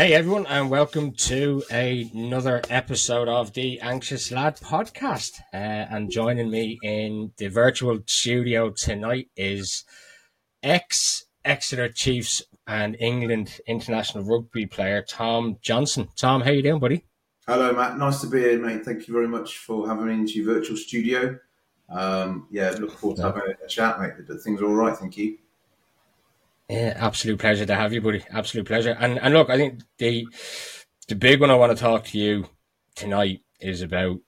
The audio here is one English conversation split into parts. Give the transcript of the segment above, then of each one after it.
Hey everyone, and welcome to another episode of the Anxious Lad podcast. Uh, and joining me in the virtual studio tonight is ex Exeter Chiefs and England international rugby player Tom Johnson. Tom, how you doing, buddy? Hello, Matt. Nice to be here, mate. Thank you very much for having me into your virtual studio. Um, yeah, look forward to having a chat, mate. But things are all right, thank you. Yeah, absolute pleasure to have you, buddy. Absolute pleasure. And and look, I think the the big one I want to talk to you tonight is about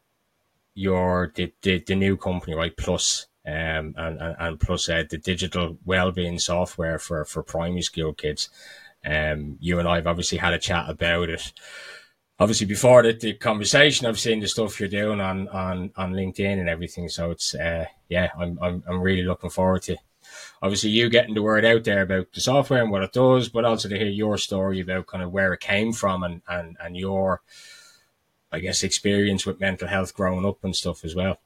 your the the, the new company, right? Plus, um, and and, and plus uh, the digital well-being software for for primary school kids. Um, you and I have obviously had a chat about it. Obviously, before the, the conversation, I've seen the stuff you're doing on on on LinkedIn and everything. So it's uh, yeah, I'm I'm I'm really looking forward to obviously you getting the word out there about the software and what it does, but also to hear your story about kind of where it came from and, and, and your, I guess, experience with mental health growing up and stuff as well.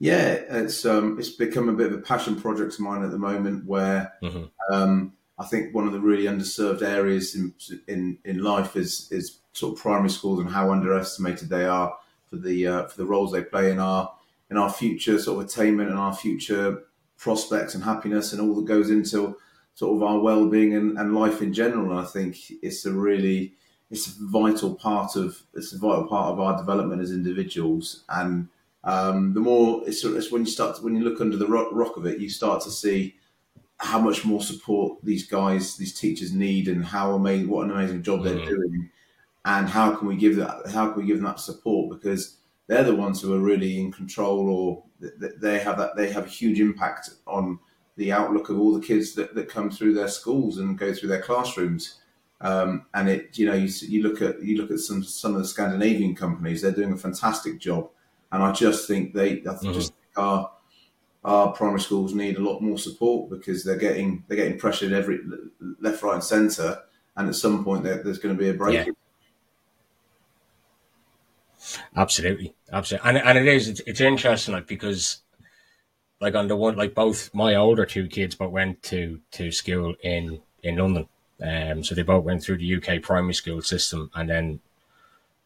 Yeah, it's um, it's become a bit of a passion project of mine at the moment, where mm-hmm. um, I think one of the really underserved areas in, in in life is is sort of primary schools and how underestimated they are for the uh, for the roles they play in our in our future sort of attainment and our future prospects and happiness and all that goes into sort of our well-being and, and life in general. And I think it's a really it's a vital part of it's a vital part of our development as individuals. And um, the more it's, it's, when you start to, when you look under the rock, rock of it, you start to see how much more support these guys, these teachers need, and how amazing what an amazing job mm-hmm. they're doing, and how can we give that how can we give them that support because they're the ones who are really in control or they have that they have a huge impact on the outlook of all the kids that, that come through their schools and go through their classrooms. Um, and it, you know, you, you look at you look at some some of the Scandinavian companies; they're doing a fantastic job. And I just think they, I mm-hmm. just think our our primary schools need a lot more support because they're getting they're getting pressured every left, right, and centre. And at some point, there's going to be a break. Yeah. Absolutely, absolutely, and and it is it's, it's interesting like because like on the one like both my older two kids but went to to school in in London, um, so they both went through the UK primary school system, and then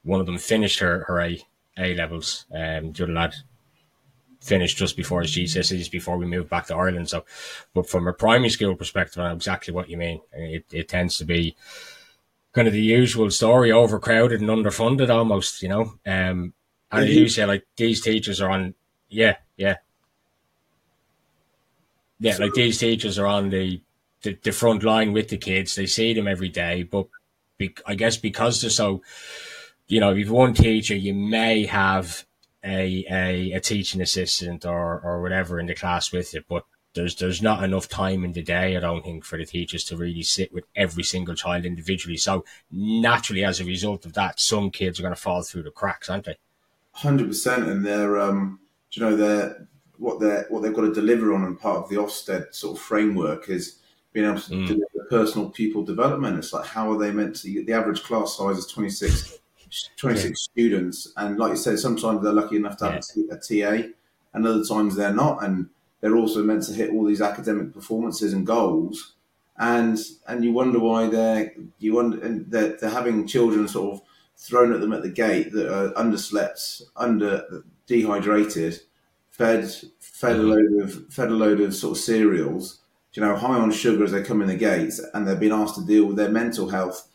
one of them finished her her A A levels, um, the other lad finished just before his GCSEs before we moved back to Ireland. So, but from a primary school perspective, I know exactly what you mean. It it tends to be kind of the usual story, overcrowded and underfunded almost, you know. Um, and as you say, like these teachers are on, yeah, yeah, yeah, so, like these teachers are on the, the, the front line with the kids. They see them every day, but be, I guess because they're so, you know, if you've one teacher, you may have a, a a teaching assistant or or whatever in the class with it, but there's there's not enough time in the day, I don't think, for the teachers to really sit with every single child individually. So naturally, as a result of that, some kids are going to fall through the cracks, aren't they? Hundred percent, and they're um, you know they're what they're what they've got to deliver on, and part of the Ofsted sort of framework is being able to mm. deliver personal pupil development. It's like how are they meant to? The average class size is 26, 26 yeah. students, and like you said, sometimes they're lucky enough to have yeah. a TA, and other times they're not, and they're also meant to hit all these academic performances and goals, and and you wonder why they're you wonder and they're, they're having children sort of thrown at them at the gate that are underslept, under dehydrated, fed fed a mm-hmm. load of fed a load of sort of cereals, you know, high on sugar as they come in the gates, and they're being asked to deal with their mental health.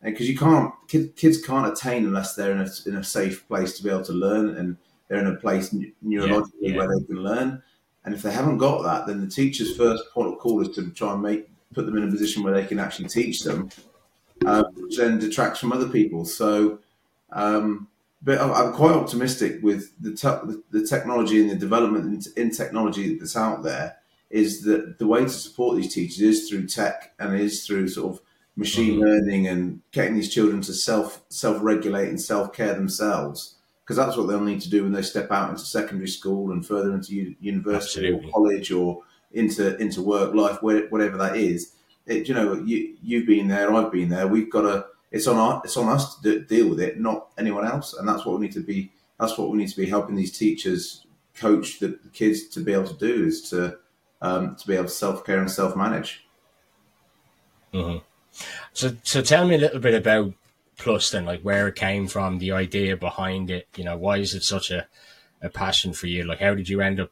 Because you can't kids, kids can't attain unless they're in a, in a safe place to be able to learn and they're in a place neurologically yeah, yeah. where they can learn and if they haven't got that, then the teacher's first point of call is to try and make put them in a position where they can actually teach them, uh, which then detracts from other people. So, um, but I'm quite optimistic with the, te- the technology and the development in technology that's out there. Is that the way to support these teachers is through tech and is through sort of machine mm-hmm. learning and getting these children to self self regulate and self care themselves because that's what they'll need to do when they step out into secondary school and further into university Absolutely. or college or into into work life, whatever that is. It, you know, you you've been there, I've been there. We've got to. It's on our, it's on us to deal with it, not anyone else. And that's what we need to be. That's what we need to be helping these teachers coach the, the kids to be able to do is to um, to be able to self care and self manage. Mm-hmm. So, so tell me a little bit about Plus then, like where it came from, the idea behind it. You know, why is it such a, a passion for you? Like, how did you end up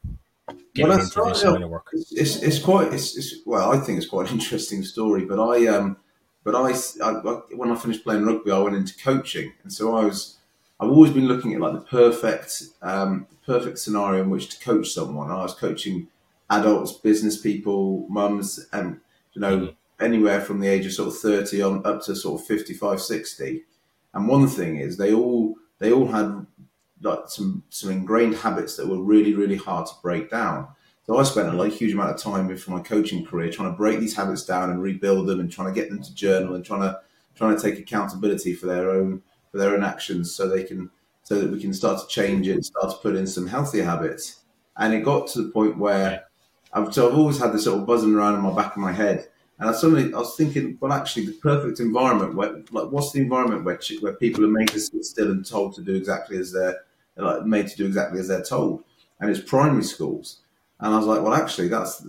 getting well, into this line of work? It's, it's quite, it's, it's, well, I think it's quite an interesting story. But I, um, but I, I, when I finished playing rugby, I went into coaching, and so I was, I've always been looking at like the perfect, um, perfect scenario in which to coach someone. I was coaching adults, business people, mums, and you know. Mm-hmm anywhere from the age of sort of 30 on up to sort of 55 60 and one thing is they all they all had like some some ingrained habits that were really really hard to break down. So i spent a like, huge amount of time for my coaching career trying to break these habits down and rebuild them and trying to get them to journal and trying to trying to take accountability for their own for their own actions so they can so that we can start to change it and start to put in some healthier habits. And it got to the point where I've, so I've always had this sort of buzzing around in my back of my head and I suddenly I was thinking, well, actually, the perfect environment where, like, what's the environment where where people are made to sit still and told to do exactly as they're like made to do exactly as they're told, and it's primary schools. And I was like, well, actually, that's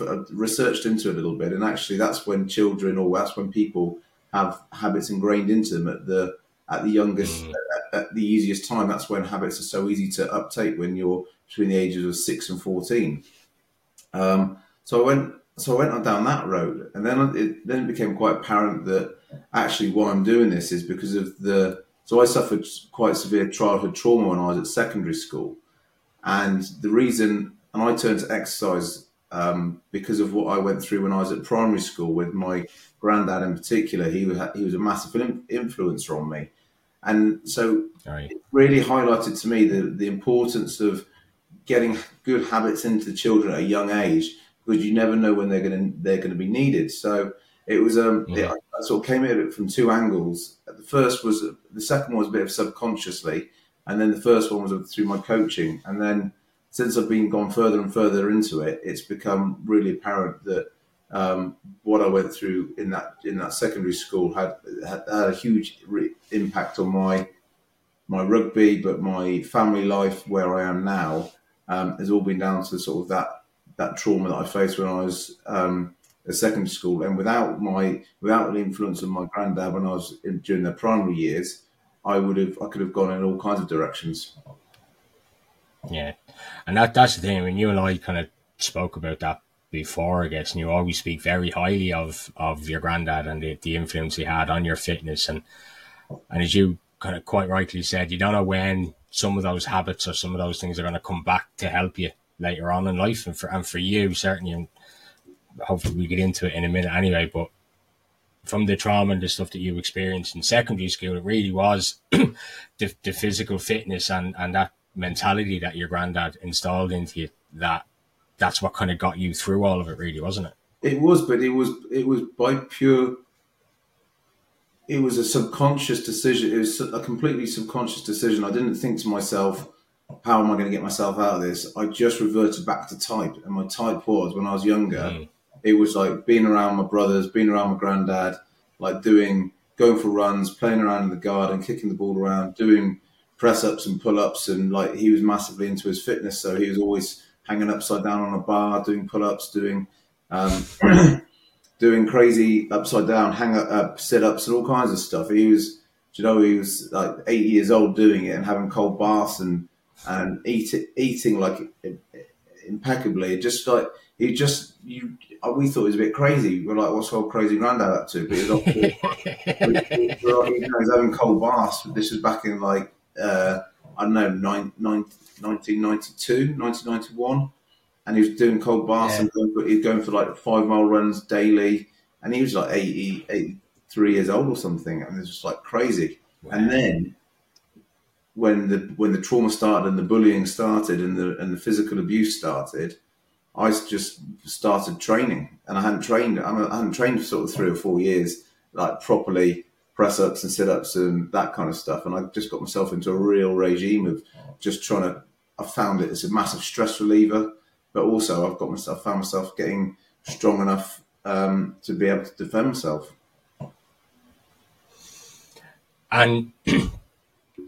I researched into it a little bit, and actually, that's when children or that's when people have habits ingrained into them at the at the youngest, mm. at, at, the easiest time. That's when habits are so easy to uptake when you're between the ages of six and fourteen. Um, so I went so I went on down that road, and then it then it became quite apparent that actually why I'm doing this is because of the. So I suffered quite severe childhood trauma when I was at secondary school, and the reason, and I turned to exercise um, because of what I went through when I was at primary school with my granddad in particular. He was he was a massive influencer on me, and so right. it really highlighted to me the the importance of getting good habits into the children at a young age because you never know when they're going to they're going to be needed. So it was um yeah. it, I sort of came at it from two angles. The first was the second one was a bit of subconsciously, and then the first one was through my coaching. And then since I've been gone further and further into it, it's become really apparent that um, what I went through in that in that secondary school had had, had a huge re- impact on my my rugby, but my family life where I am now um, has all been down to sort of that that trauma that I faced when I was um, at secondary school, and without my without the influence of my granddad when I was in, during the primary years, I would have I could have gone in all kinds of directions. Yeah, and that that's the thing. I mean, you and I kind of spoke about that before, I guess, and you always speak very highly of of your granddad and the, the influence he had on your fitness, and and as you kind of quite rightly said, you don't know when some of those habits or some of those things are going to come back to help you later on in life, and for and for you certainly, and hopefully we get into it in a minute anyway. But from the trauma and the stuff that you experienced in secondary school, it really was the, the physical fitness and and that mentality that your granddad installed into you. That that's what kind of got you through all of it, really, wasn't it? It was, but it was it was by pure. It was a subconscious decision. It was a completely subconscious decision. I didn't think to myself, how am I going to get myself out of this? I just reverted back to type, and my type was when I was younger. Mm. It was like being around my brothers, being around my granddad, like doing going for runs, playing around in the garden, kicking the ball around, doing press ups and pull ups, and like he was massively into his fitness, so he was always hanging upside down on a bar, doing pull ups, doing um, doing crazy upside down hang up sit ups and all kinds of stuff. He was, you know, he was like eight years old doing it and having cold baths and and eat eating like impeccably. Just like he just you, we thought he was a bit crazy. We are like, what's old crazy granddad up to? But he was, he was having cold baths. This was back in like uh, I don't know, nine, nine, 1992, 1991. And he was doing cold baths yeah. and going, he's going for like five mile runs daily. And he was like 80, 83 years old or something. And it was just like crazy. Wow. And then when the when the trauma started and the bullying started and the and the physical abuse started, I just started training, and I hadn't trained. I hadn't trained for sort of three or four years, like properly press ups and sit ups and that kind of stuff. And I just got myself into a real regime of just trying to. I found it as a massive stress reliever, but also I've got myself found myself getting strong enough um, to be able to defend myself. And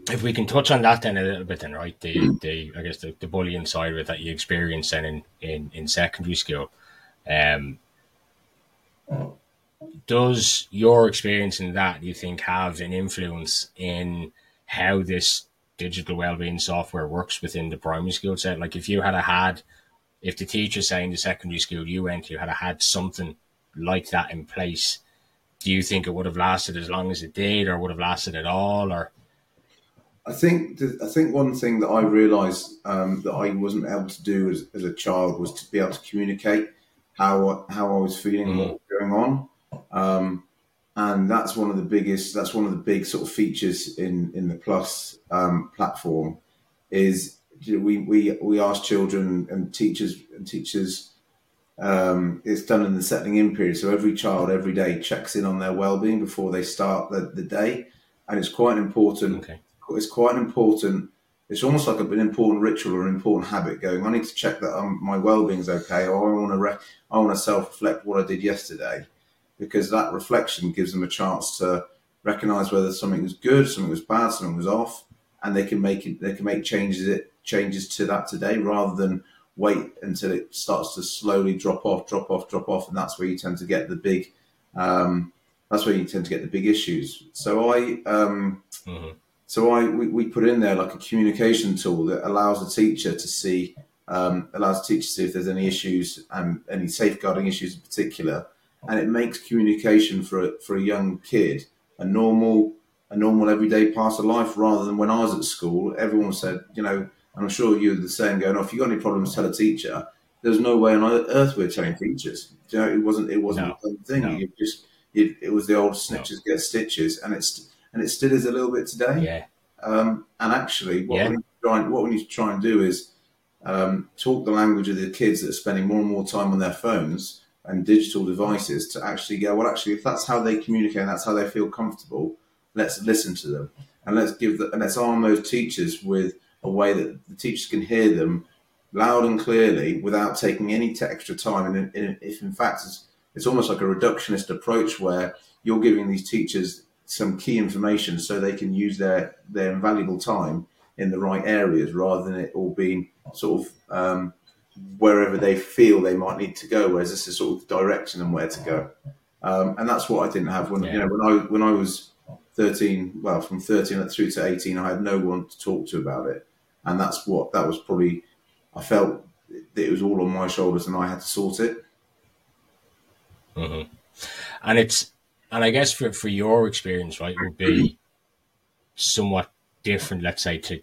if we can touch on that then a little bit, then right, the the I guess the, the bullying side of it that you experienced then in in, in secondary school, um, does your experience in that you think have an influence in how this digital well-being software works within the primary school set? Like if you had a had, if the teacher saying the secondary school you went to had a had something like that in place, do you think it would have lasted as long as it did, or would have lasted at all, or? I think I think one thing that I realised um, that I wasn't able to do as, as, a child was to be able to communicate how how I was feeling mm. and what was going on, um, and that's one of the biggest. That's one of the big sort of features in in the Plus um, platform is we we we ask children and teachers and teachers. Um, it's done in the settling in period, so every child every day checks in on their well being before they start the, the day, and it's quite important. Okay it's quite an important. It's almost like an important ritual or an important habit. Going, I need to check that my well-being's okay, or I want to re- I want to self-reflect what I did yesterday, because that reflection gives them a chance to recognize whether something was good, something was bad, something was off, and they can make it. They can make changes it changes to that today rather than wait until it starts to slowly drop off, drop off, drop off, and that's where you tend to get the big. Um, that's where you tend to get the big issues. So I. Um, mm-hmm so I we, we put in there like a communication tool that allows the teacher to see um, allows teachers to see if there's any issues and any safeguarding issues in particular, and it makes communication for a, for a young kid a normal a normal everyday part of life rather than when I was at school. Everyone said, you know, and I'm sure you were the same. Going, oh, if you got any problems, tell a teacher. There's no way on earth we're telling teachers. You know, it wasn't it wasn't no, the thing. No. You just it, it was the old snitches no. get stitches, and it's and it still is a little bit today. Yeah. Um, and actually, what, yeah. we need to try and, what we need to try and do is um, talk the language of the kids that are spending more and more time on their phones and digital devices to actually go, well, actually, if that's how they communicate and that's how they feel comfortable, let's listen to them and let's give the, and let's arm those teachers with a way that the teachers can hear them loud and clearly without taking any extra time. And if in fact it's, it's almost like a reductionist approach where you're giving these teachers some key information so they can use their their invaluable time in the right areas rather than it all being sort of um, wherever they feel they might need to go. Whereas this is sort of direction and where to go, um, and that's what I didn't have when yeah. you know when I when I was thirteen. Well, from thirteen through to eighteen, I had no one to talk to about it, and that's what that was probably. I felt that it was all on my shoulders, and I had to sort it. Mm-hmm. And it's and I guess for, for your experience, right, would be somewhat different, let's say, to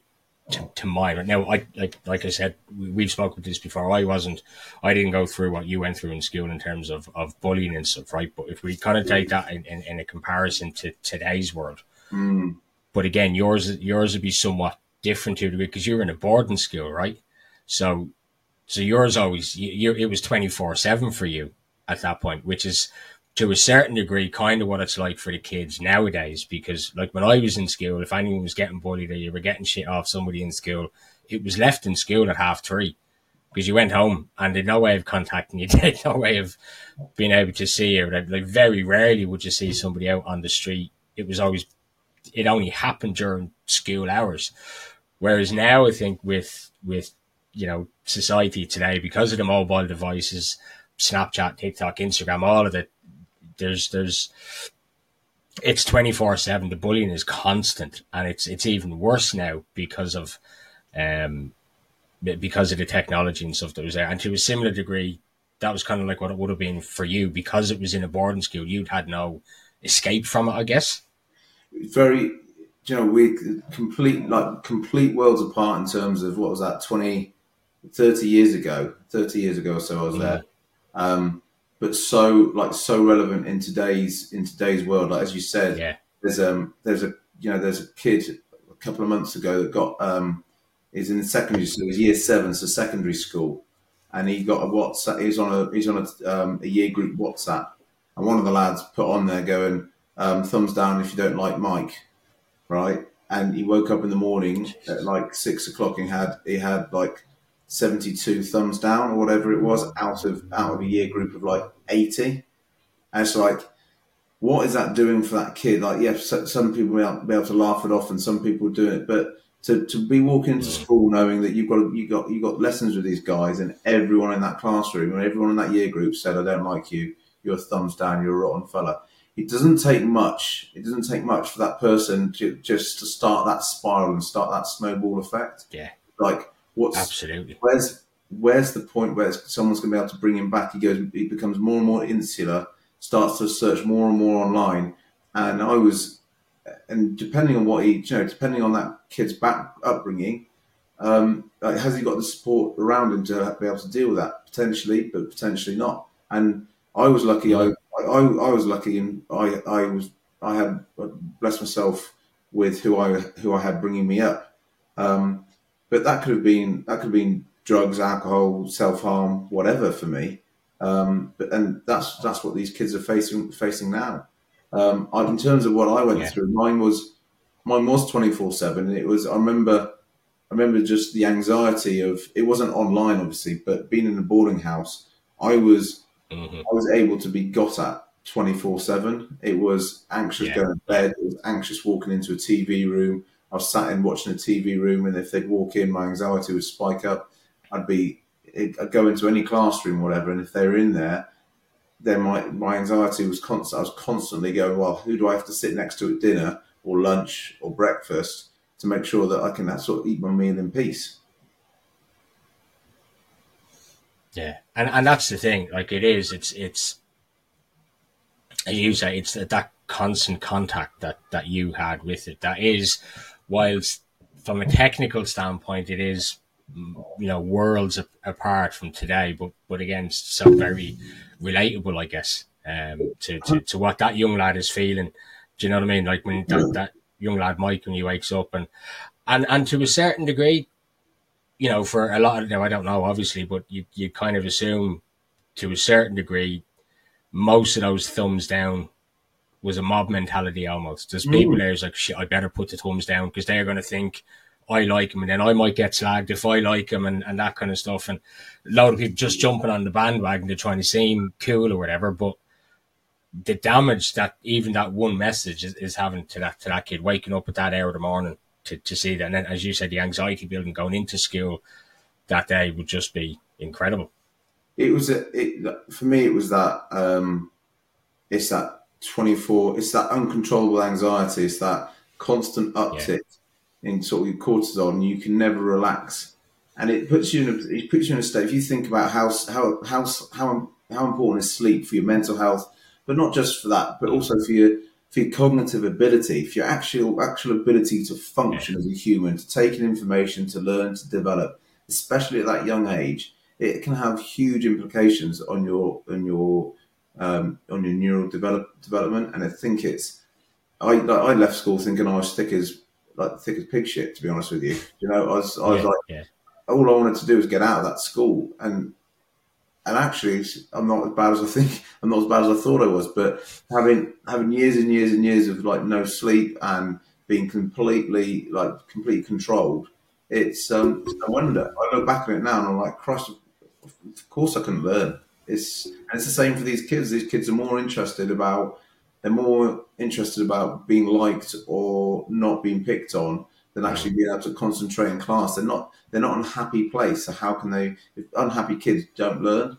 to, to mine. Now, I like like I said, we, have spoken about this before. I wasn't, I didn't go through what you went through in school in terms of, of bullying and stuff, right? But if we kind of take that in, in, in a comparison to today's world, mm. but again, yours yours would be somewhat different to because you're in a boarding school, right? So, so yours always you, it was twenty four seven for you at that point, which is to a certain degree kind of what it's like for the kids nowadays because like when I was in school, if anyone was getting bullied or you were getting shit off somebody in school, it was left in school at half three because you went home and there's no way of contacting you, there's no way of being able to see you. Like very rarely would you see somebody out on the street. It was always it only happened during school hours. Whereas now I think with with you know society today because of the mobile devices, Snapchat, TikTok, Instagram, all of the there's there's it's 24 7 the bullying is constant and it's it's even worse now because of um because of the technology and stuff that was there. And to a similar degree that was kind of like what it would have been for you. Because it was in a boarding school you'd had no escape from it i guess. Very you know we complete like complete worlds apart in terms of what was that 20 30 years ago 30 years ago or so i was mm-hmm. there. Um but so like so relevant in today's in today's world. Like as you said, yeah. there's um there's a you know there's a kid a couple of months ago that got um is in the secondary school, he's year seven, so secondary school, and he got a WhatsApp. He's on a he's on a, um, a year group WhatsApp, and one of the lads put on there going um, thumbs down if you don't like Mike, right? And he woke up in the morning at like six o'clock and had he had like 72 thumbs down or whatever it was out of out of a year group of like 80 and it's like what is that doing for that kid like yeah some people may be able to laugh it off and some people do it but to, to be walking into mm. school knowing that you've got you got you got lessons with these guys and everyone in that classroom and everyone in that year group said I don't like you you're thumbs down, you're a rotten fella. It doesn't take much. It doesn't take much for that person to just to start that spiral and start that snowball effect. Yeah, like what's absolutely where's where's the point where someone's going to be able to bring him back? He goes, he becomes more and more insular, starts to search more and more online, and I was, and depending on what he, you know, depending on that kid's back upbringing, um, like, has he got the support around him to be able to deal with that? Potentially, but potentially not. And I was lucky. I, I, I was lucky, and I, I was, I had blessed myself with who I, who I had bringing me up. Um, but that could have been, that could have been drugs, alcohol, self harm, whatever for me. Um, but and that's that's what these kids are facing facing now. Um, I, in terms of what I went yeah. through, mine was mine was twenty four seven. It was I remember I remember just the anxiety of it wasn't online, obviously, but being in a boarding house, I was mm-hmm. I was able to be got at twenty four seven. It was anxious yeah. going to bed. It was anxious walking into a TV room. I was sat in watching a TV room, and if they'd walk in, my anxiety would spike up. I'd be I'd go into any classroom, whatever, and if they were in there, then my my anxiety was constant. I was constantly going, well, who do I have to sit next to at dinner or lunch or breakfast? to make sure that I can sort of eat my meal in peace. Yeah, and and that's the thing. Like it is, it's it's. As you say, it's that constant contact that that you had with it. That is, whilst from a technical standpoint, it is you know worlds apart from today. But but again, so very relatable, I guess, um, to, to to what that young lad is feeling. Do you know what I mean? Like when that, that young lad Mike when he wakes up and and and to a certain degree, you know, for a lot of now I don't know obviously, but you you kind of assume to a certain degree most of those thumbs down was a mob mentality almost. There's mm. people there's like shit, I better put the thumbs down because they're gonna think I like him and then I might get slagged if I like him and, and that kind of stuff. And a lot of people just jumping on the bandwagon to trying to seem cool or whatever. But the damage that even that one message is, is having to that to that kid waking up at that hour of the morning to, to see that and then as you said the anxiety building going into school that day would just be incredible it was a, it, for me it was that um it's that 24 it's that uncontrollable anxiety it's that constant uptick yeah. in sort of your cortisol and you can never relax. And it puts you in a, it puts you in a state if you think about how how how how, how important is sleep for your mental health but not just for that, but also for your for your cognitive ability, for your actual actual ability to function as a human, to take in information, to learn, to develop, especially at that young age, it can have huge implications on your on your um, on your neural develop, development. And I think it's I I left school thinking I was thick as like thick as pig shit. To be honest with you, you know, I was I was yeah, like. Yeah. All I wanted to do was get out of that school, and and actually, I'm not as bad as I think. I'm not as bad as I thought I was. But having having years and years and years of like no sleep and being completely like completely controlled, it's um, it's no wonder. I look back at it now and I'm like, Christ, of course I can learn. It's and it's the same for these kids. These kids are more interested about they're more interested about being liked or not being picked on than actually being able to concentrate in class. They're not they're not in a happy place. So how can they? If unhappy kids don't learn.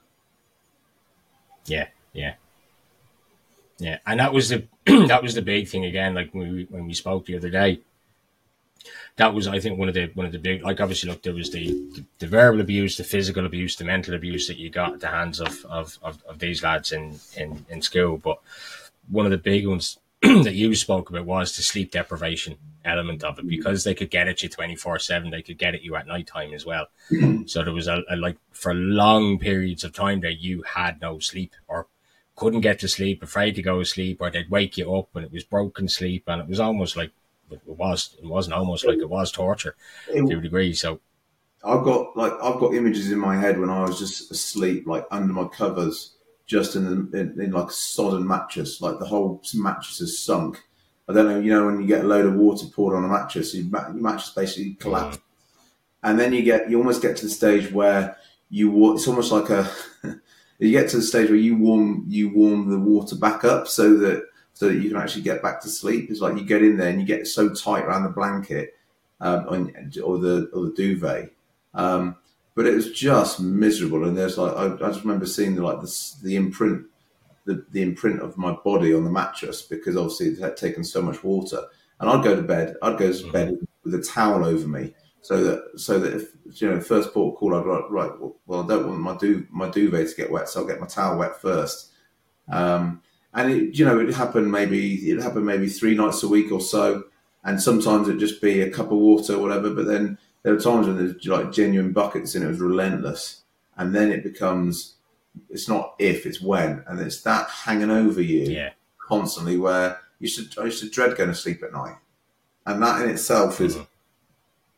Yeah, yeah, yeah, and that was the that was the big thing again. Like when we when we spoke the other day, that was I think one of the one of the big like obviously look there was the the, the verbal abuse, the physical abuse, the mental abuse that you got at the hands of of, of, of these lads in, in in school, but one of the big ones that you spoke about was the sleep deprivation element of it because they could get at you 24 7 they could get at you at night time as well. So there was a, a, like for long periods of time there you had no sleep or couldn't get to sleep afraid to go to sleep or they'd wake you up and it was broken sleep and it was almost like it was it wasn't almost like it was torture it, to a degree so I've got like I've got images in my head when I was just asleep like under my covers just in, the, in, in like a sodden mattress like the whole mattress is sunk I don't know, you know, when you get a load of water poured on a mattress, your, mattress basically collapses. Mm. And then you get, you almost get to the stage where you, it's almost like a, you get to the stage where you warm, you warm the water back up so that, so that you can actually get back to sleep. It's like you get in there and you get so tight around the blanket, um, or the, or the duvet. Um, but it was just miserable. And there's like, I, I just remember seeing the, like the, the imprint the, the imprint of my body on the mattress because obviously it had taken so much water. And I'd go to bed. I'd go to bed with a towel over me, so that so that if you know first port call, I'd write right. Well, I don't want my du- my duvet to get wet, so I'll get my towel wet first. Um, and it, you know, it happened maybe it happened maybe three nights a week or so, and sometimes it'd just be a cup of water or whatever. But then there were times when there's like genuine buckets and it was relentless, and then it becomes it's not if it's when, and it's that hanging over you Yeah. constantly where you should I used to dread going to sleep at night, and that in itself is Mhm.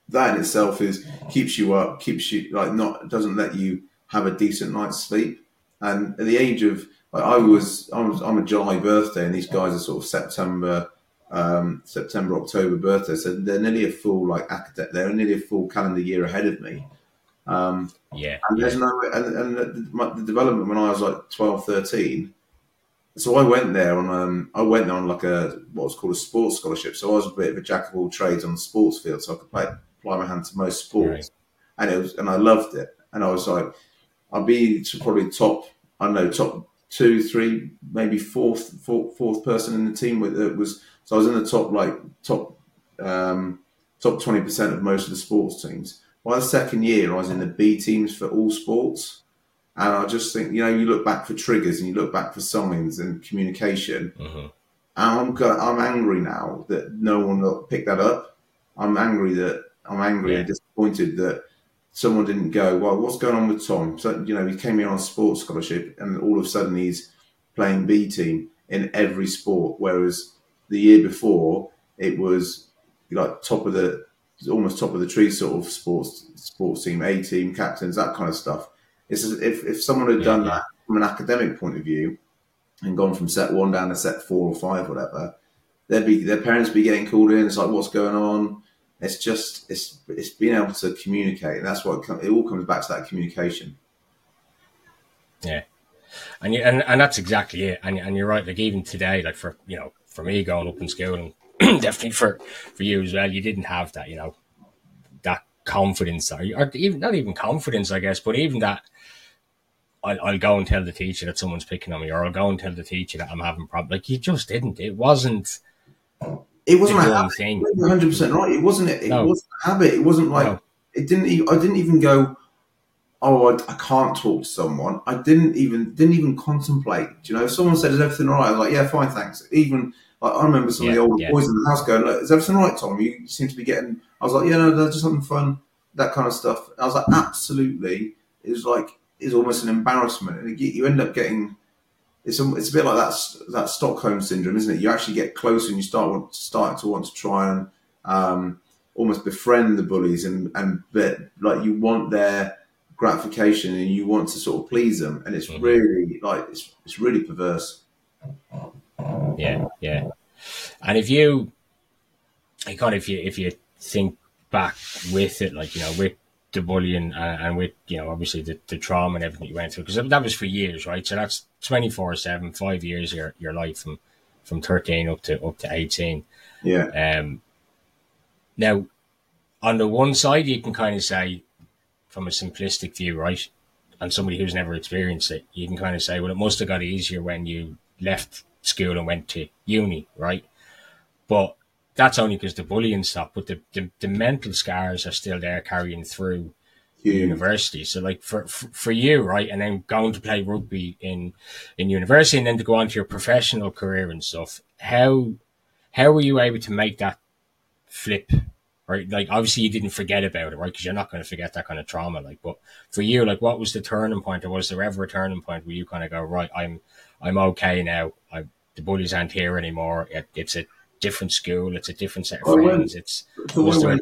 that in itself is keeps you up, keeps you like not doesn't let you have a decent night's sleep. And at the age of I was, I was I'm a July birthday, and these guys are sort of September, um, September October birthday, so they're nearly a full like academic, they're nearly a full calendar year ahead of me. Um, Yeah. and there's no and, and the, my, the development when I was like 12, 13. So I went there on um I went there on like a what was called a sports scholarship. So I was a bit of a jack of all trades on the sports field, so I could play apply my hand to most sports, and it was and I loved it. And I was like, I'd be to probably top I don't know top two, three, maybe fourth fourth, fourth person in the team with it was so I was in the top like top um, top twenty percent of most of the sports teams. By the second year, I was in the B teams for all sports. And I just think, you know, you look back for triggers and you look back for signs and communication. Mhm. And I'm I'm angry now that no one picked that up. I'm angry that I'm angry Yeah. and disappointed that someone didn't go. Well, what's going on with Tom? So you know, he came here on a sports scholarship, and all of a sudden he's playing B team in every sport, whereas the year before it was like top of the almost top of the tree sort of sports sports team, A team, captains, that kind of stuff. It's as if if someone had Yeah, done yeah. that from an academic point of view and gone from set one down to set four or five, whatever, they'd be their parents be getting called in. It's like, what's going on? It's just it's it's being able to communicate, that's what it, it all comes back to that communication. Yeah, and, you, and and that's exactly it. And and you're right. Like even today, like for you know, for me going up in school, and definitely for for you as well, you didn't have that. You know, that confidence, or, or even not even confidence, I guess, but even that. I'll, I'll go and tell the teacher that someone's picking on me, or I'll go and tell the teacher that I'm having problems. Like you just didn't. It wasn't It wasn't the a habit. thing. You're 100 percent right. It wasn't. It, it No. wasn't a habit. It wasn't like No. it didn't. I didn't even go. Oh, I, I can't talk to someone. I didn't even didn't even contemplate. Do you know, if someone said, "Is everything all right?" I was like, "Yeah, fine, thanks." Even like, I remember some of the older yeah. boys in the house going, "Is everything all right, Tom? You seem to be getting." I was like, "Yeah, no, no, just having fun." That kind of stuff. I was like, "Absolutely." It was like it's almost an embarrassment, and you end up getting. It's a, it's a bit like that that Stockholm syndrome, isn't it? You actually get closer and you start want, start to want to try and um, almost befriend the bullies and and but, like you want their gratification and you want to sort of please them, and it's Mhm. really like it's it's really perverse. Yeah, yeah. And if you, like, kind of, if you if you think back with it, like you know, with the bullying and, and with you know, obviously the, the trauma and everything you went through, because that was for years, right? So that's 24-7, five years of your, your life from from thirteen up to up to eighteen. Yeah, Um, now, on the one side, you can kind of say, from a simplistic view, right, and somebody who's never experienced it, you can kind of say, well, it must have got easier when you left school and went to uni, right? But that's only because the bullying stopped, but the, the, the mental scars are still there carrying through huge. university. So, like for, for for you, right, and then going to play rugby in in university, and then to go on to your professional career and stuff. How how were you able to make that flip? Right, like obviously you didn't forget about it, right? Because you're not going to forget that kind of trauma. Like, but for you, like, what was the turning point, or was there ever a turning point where you kind of go, right, I'm I'm okay now. I the bullies aren't here anymore. It, it's a different school. It's a different set of well, friends. It's So I went.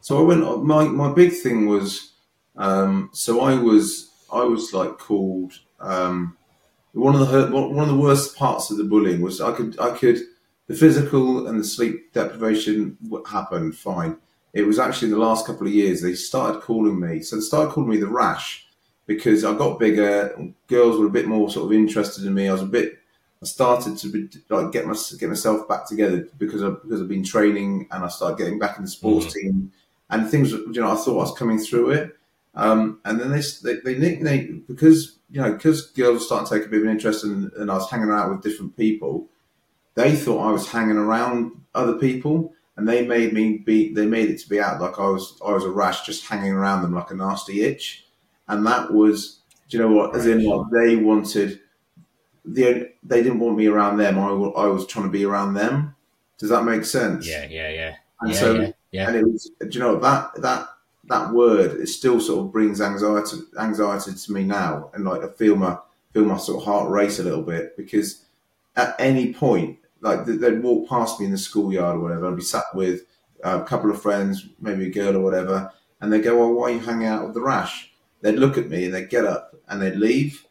So I went. My my big thing was. Um, so I was I was like called. Um, one of the one of the worst parts of the bullying was I could I could the physical and the sleep deprivation happened fine. It was actually in the last couple of years they started calling me. So they started calling me the rash because I got bigger. Girls were a bit more sort of interested in me. I was a bit. I started to be, like get my get myself back together because I because I've been training and I started getting back in the sports team and things. You know, I thought I was coming through it, Um, and then they, they, they nicknamed because you know because girls started to take a bit of an interest in, and I was hanging out with different people. They thought I was hanging around other people, and they made me be. They made it to be out like I was I was a rash, just hanging around them like a nasty itch. And that was, do you know what? As in, like they wanted the they didn't want me around them. I, I was trying to be around them. Does that make sense? Yeah, yeah, yeah. And yeah, so, yeah, yeah. and it was, do you know that that that word it still sort of brings anxiety anxiety to me now, and like I feel my feel my sort of heart race a little bit because at any point, like they'd walk past me in the schoolyard or whatever, I'd be sat with a couple of friends, maybe a girl or whatever, and they'd go, "Well, why are you hanging out with the rash?" They'd look at me and they'd get up and they'd leave,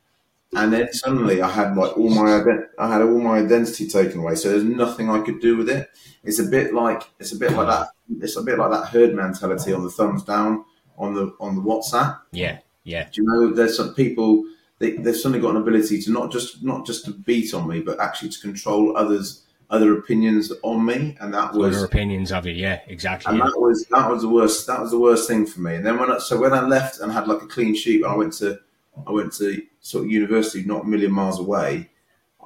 and then suddenly I had like all my I had all my identity taken away. So there's nothing I could do with it. It's a bit like it's a bit like that. It's a bit like that herd mentality on the thumbs down on the on the WhatsApp. Yeah, yeah. Do you know there's some people they, they've suddenly got an ability to not just not just to beat on me, but actually to control others other opinions on me, and that was other opinions of you. Yeah, exactly. And yeah. that was that was the worst. That was the worst thing for me. And then when I, so when I left and had like a clean sheet, I went to I went to sort of university, not a million miles away.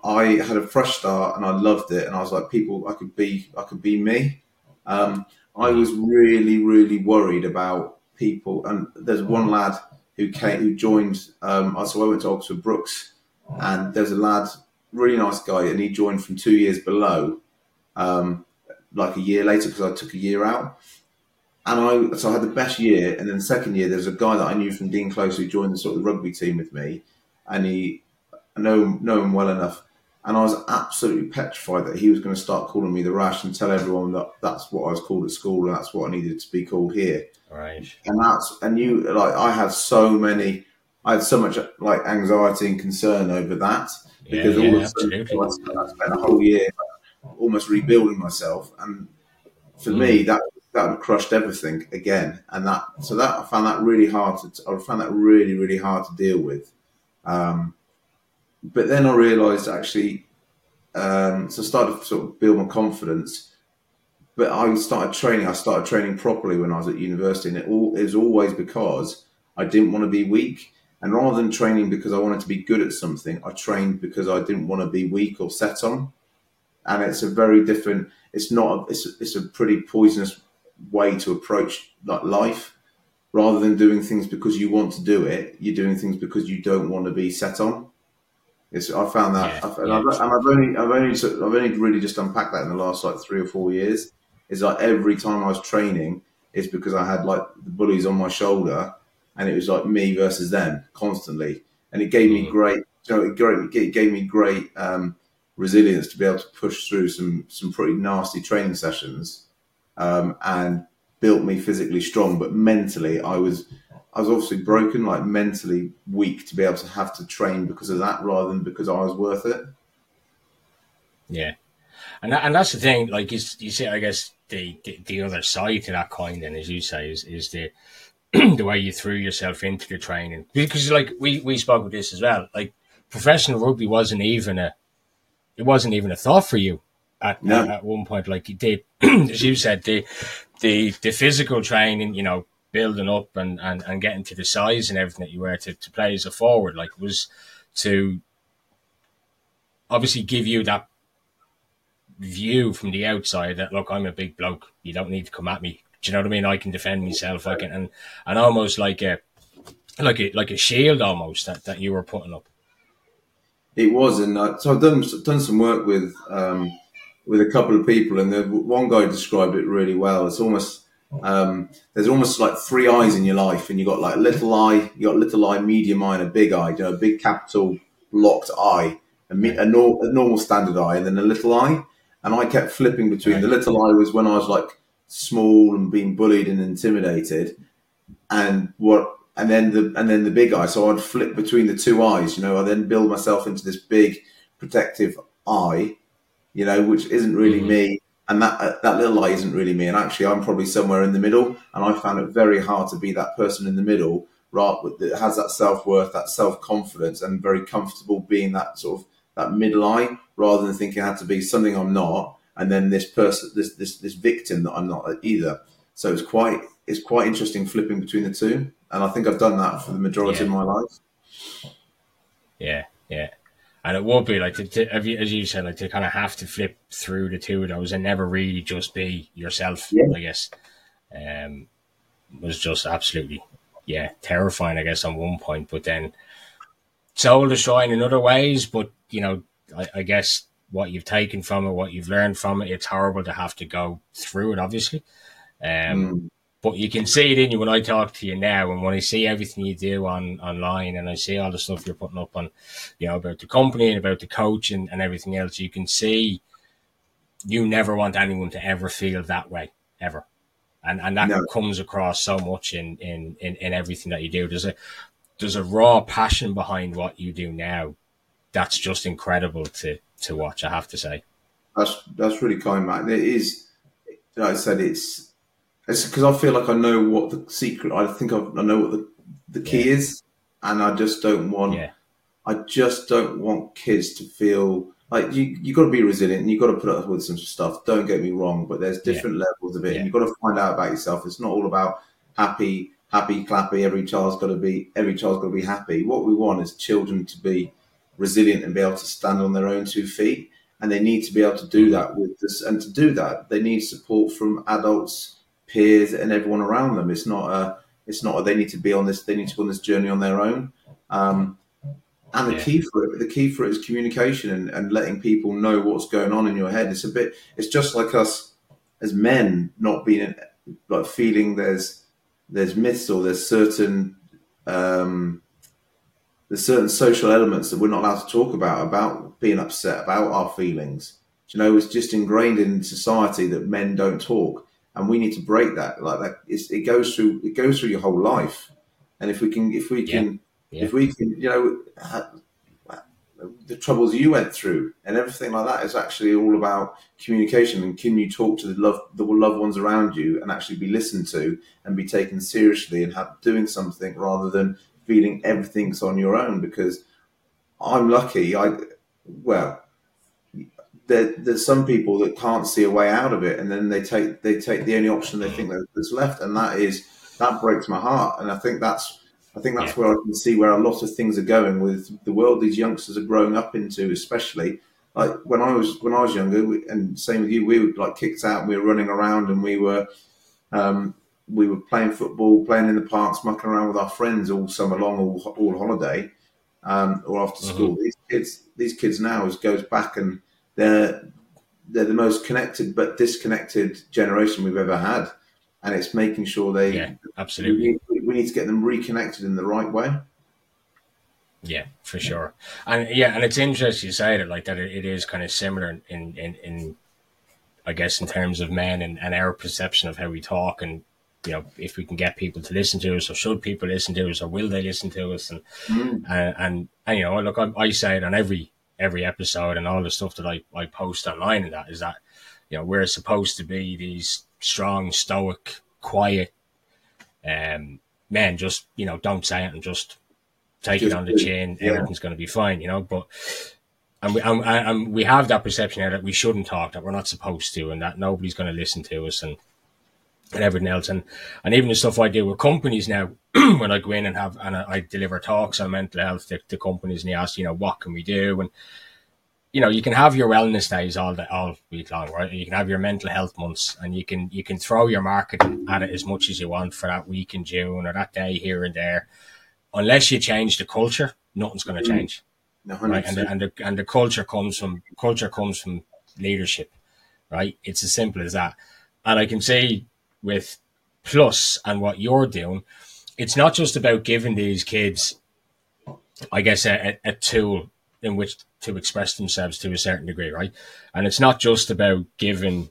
I had a fresh start and I loved it. And I was like, people, I could be, I could be me. Um, I was really, really worried about people. And there's one lad who came, who joined. Um, so I went to Oxford Brookes, and there's a lad, really nice guy, and he joined from two years below, um, like a year later because I took a year out and I so I had the best year, and then the second year there was a guy that I knew from Dean Close who joined the sort of rugby team with me, and he I know know him well enough, and I was absolutely petrified that he was going to start calling me the rash and tell everyone that that's what I was called at school and that's what I needed to be called here. Right. And that's and you like I had so many, I had so much like anxiety and concern over that because yeah, all of a sudden I spent a whole year almost rebuilding myself, and for mm. me that that crushed everything again, and that so that I found that really hard to I found that really really hard to deal with. Um, but then I realised actually, um, so I started to sort of build my confidence. But I started training. I started training properly when I was at university, and it, all, it was always because I didn't want to be weak. And rather than training because I wanted to be good at something, I trained because I didn't want to be weak or set on. And it's a very different. It's not. It's it's a pretty poisonous way to approach like life rather than doing things because you want to do it you're doing things because you don't want to be set on it's i found that yeah, I've, and, yeah. I've, and, I've, only i've only i've only really just unpacked that in the last like three or four years is like every time i was training it's because i had like the bullies on my shoulder and it was like me versus them constantly and it gave me mm. great you know, it, great, it gave me great um, resilience to be able to push through some some pretty nasty training sessions um, and built me physically strong. But mentally, I was I was obviously broken, like mentally weak to be able to have to train because of that rather than because I was worth it. Yeah, and that, and that's the thing. Like you, you see, I guess the, the, the other side to that coin, then, as you say, is is the the way you threw yourself into the training because, like we we spoke with this as well. Like professional rugby wasn't even a it wasn't even a thought for you at, no. at, at, one point. Like you did as you said, the the the physical training, you know, building up and, and, and getting to the size and everything that you were to, to play as a forward, like was to obviously give you that view from the outside that look, I'm a big bloke. You don't need to come at me. Do you know what I mean? I can defend myself. I can and and almost like a like a like a shield almost that, that you were putting up. It was, and so I've done done some work with um, with a couple of people, and the one guy described it really well. It's almost um, there's almost like three eyes in your life, and you got like little eye, you got little eye, medium eye, and a big eye. You know, a big capital locked eye, a, me- a, nor- a normal standard eye, and then a little eye. And I kept flipping between the little eye was when I was like small and being bullied and intimidated, and what and then the and then the big eye. So I'd flip between the two eyes. You know, I then build myself into this big protective eye you know, which isn't really mm-hmm. me. And that uh, that little lie isn't really me. And actually, I'm probably somewhere in the middle. And I found it very hard to be that person in the middle, right, that has that self worth, that self confidence, and very comfortable being that sort of that middle eye, rather than thinking I have to be something I'm not, and then this person, this this this victim that I'm not either. So it's quite it's quite interesting flipping between the two, and I think I've done that for the majority yeah. of my life. Yeah, yeah, and it would be like to, to, as you said, like to kind of have to flip through the two of those and never really just be yourself. Yeah. I guess um, was just absolutely yeah terrifying. I guess on one point, but then soul destroying in other ways. But you know, I, I guess what you've taken from it, what you've learned from it, it's horrible to have to go through it, obviously. Um, mm. But you can see it in you when I talk to you now, and when I see everything you do on online, and I see all the stuff you're putting up on, you know, about the company and about the coach and, and everything else. You can see you never want anyone to ever feel that way ever, and and that no. comes across so much in, in in in everything that you do. There's a there's a raw passion behind what you do now. That's just incredible to to watch. I have to say. That's that's really kind, Matt. It is. Like I said, it's it's because I feel like I know what the secret. I think I've, i know what the the key yeah. is, and I just don't want. Yeah. I just don't want kids to feel like you. You got to be resilient. and You got to put up with some stuff. Don't get me wrong, but there's different yeah. levels of it, and you've got to find out about yourself. It's not all about happy, happy, clappy. Every child's got to be. Every child's got to be happy. What we want is children to be resilient and be able to stand on their own two feet. And they need to be able to do mm. that with this. And to do that, they need support from adults, peers, and everyone around them. It's not a. It's not a, they need to be on this. They need to go on this journey on their own. Um, and the yeah. key for it, the key for it is communication and, and letting people know what's going on in your head. It's a bit. It's just like us as men not being like feeling there's there's myths or there's certain um, there's certain social elements that we're not allowed to talk about about being upset about our feelings. You know, it's just ingrained in society that men don't talk, and we need to break that. Like that, it goes through it goes through your whole life, and if we can, if we can, yeah. Yeah. if we can, you know, the troubles you went through and everything like that is actually all about communication and can you talk to the love the loved ones around you and actually be listened to and be taken seriously and have doing something rather than feeling everything's on your own because I'm lucky. I well, there, there's some people that can't see a way out of it, and then they take they take the only option they think that's left, and that is that breaks my heart. And I think that's I think that's yeah. where I can see where a lot of things are going with the world these youngsters are growing up into, especially. Like when I was when I was younger, and same with you, we were like kicked out. We were running around, and we were um, we were playing football, playing in the parks, mucking around with our friends all summer long, all, all holiday, um, or after mm-hmm. school. Mm-hmm. These kids, these kids now goes back and they're they're the most connected but disconnected generation we've ever had, and it's making sure they yeah, absolutely we, we need to get them reconnected in the right way. Yeah, for sure, and yeah, and it's interesting you say it like that. It is kind of similar in in in I guess in terms of men and, and our perception of how we talk and you know, if we can get people to listen to us, or should people listen to us, or will they listen to us? And mm. and, and, and you know, look, I, I, say it on every every episode, and all the stuff that I, I post online, and that is that you know we're supposed to be these strong, stoic, quiet um, men. Just you know, don't say it and just take just, it on the chin. Yeah. Everything's going to be fine, you know. But and we and, and we have that perception here that we shouldn't talk, that we're not supposed to, and that nobody's going to listen to us, and and everything else. And and even the stuff I do with companies now, when I go in and have and I, I deliver talks on mental health to, to, companies, and they ask, you know, what can we do? And you know, you can have your wellness days all the, all week long, right? You can have your mental health months, and you can you can throw your marketing at it as much as you want for that week in June or that day here and there. Unless you change the culture, nothing's going to mm. change. No, right? And the, and the and the culture comes from culture comes from leadership, right? It's as simple as that. And I can see with Plus and what you're doing, it's not just about giving these kids, I guess, a, a tool in which to express themselves to a certain degree, right? And it's not just about giving